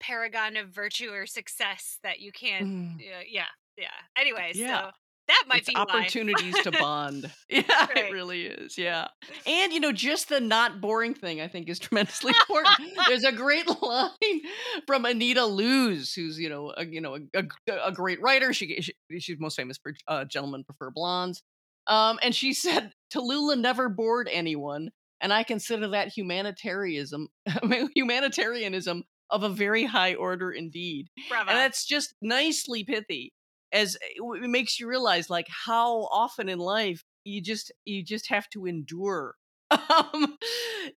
B: paragon of virtue or success that you can't. Mm. Uh, yeah. Yeah. Anyway, yeah. so that might
A: it's
B: be
A: opportunities to bond. Yeah, right. it really is. Yeah, and you know, just the not boring thing I think is tremendously important. There's a great line from Anita Loos, who's you know, a, you know, a, a, a great writer. She, she, she's most famous for uh, "Gentlemen Prefer Blondes," um, and she said, "Tallulah never bored anyone." And I consider that humanitarianism, humanitarianism of a very high order indeed.
B: Bravo.
A: And that's just nicely pithy as eh, it makes you realize like how often in life you just you just have to endure um,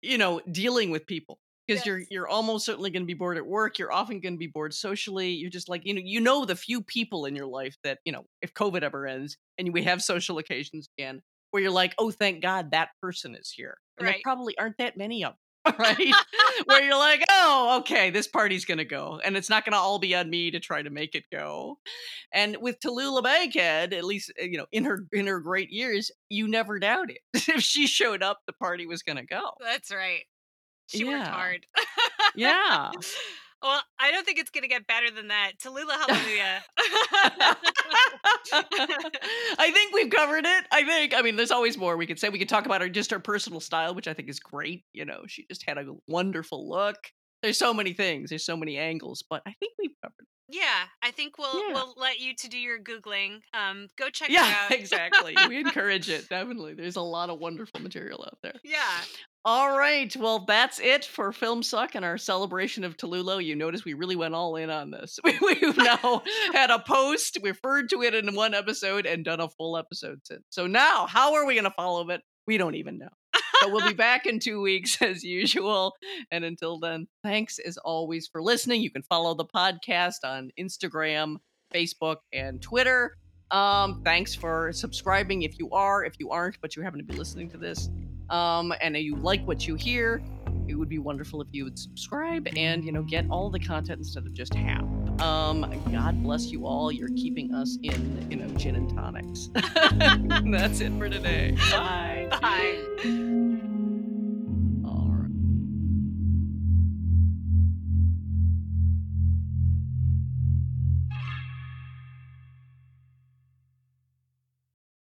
A: you know dealing with people because yes. you're you're almost certainly going to be bored at work you're often going to be bored socially you're just like you know you know the few people in your life that you know if covid ever ends and we have social occasions again where you're like oh thank god that person is here and
B: right.
A: there probably aren't that many of right? Where you're like, oh, okay, this party's gonna go, and it's not gonna all be on me to try to make it go. And with Tallulah Bankhead, at least eh, you know, in her in her great years, you never doubt it. if she showed up, the party was gonna go.
B: That's right. She yeah. worked hard.
A: yeah.
B: Well, I don't think it's going to get better than that. Tallulah, hallelujah.
A: I think we've covered it. I think. I mean, there's always more we could say. We could talk about her just her personal style, which I think is great. You know, she just had a wonderful look. There's so many things. There's so many angles, but I think we've covered.
B: Yeah, I think we'll yeah. we'll let you to do your googling. Um, go check
A: yeah,
B: it out.
A: exactly. We encourage it definitely. There's a lot of wonderful material out there.
B: Yeah.
A: All right. Well, that's it for Film Suck and our celebration of Tallulah. You notice we really went all in on this. We've now had a post, referred to it in one episode, and done a full episode since. So now, how are we going to follow it? We don't even know. So we'll be back in two weeks as usual. And until then, thanks as always for listening. You can follow the podcast on Instagram, Facebook, and Twitter. Um, thanks for subscribing if you are, if you aren't, but you happen to be listening to this um, and you like what you hear, it would be wonderful if you would subscribe and you know get all the content instead of just half. Um, God bless you all. You're keeping us in, you know, gin and tonics. that's it for today. Bye. Bye.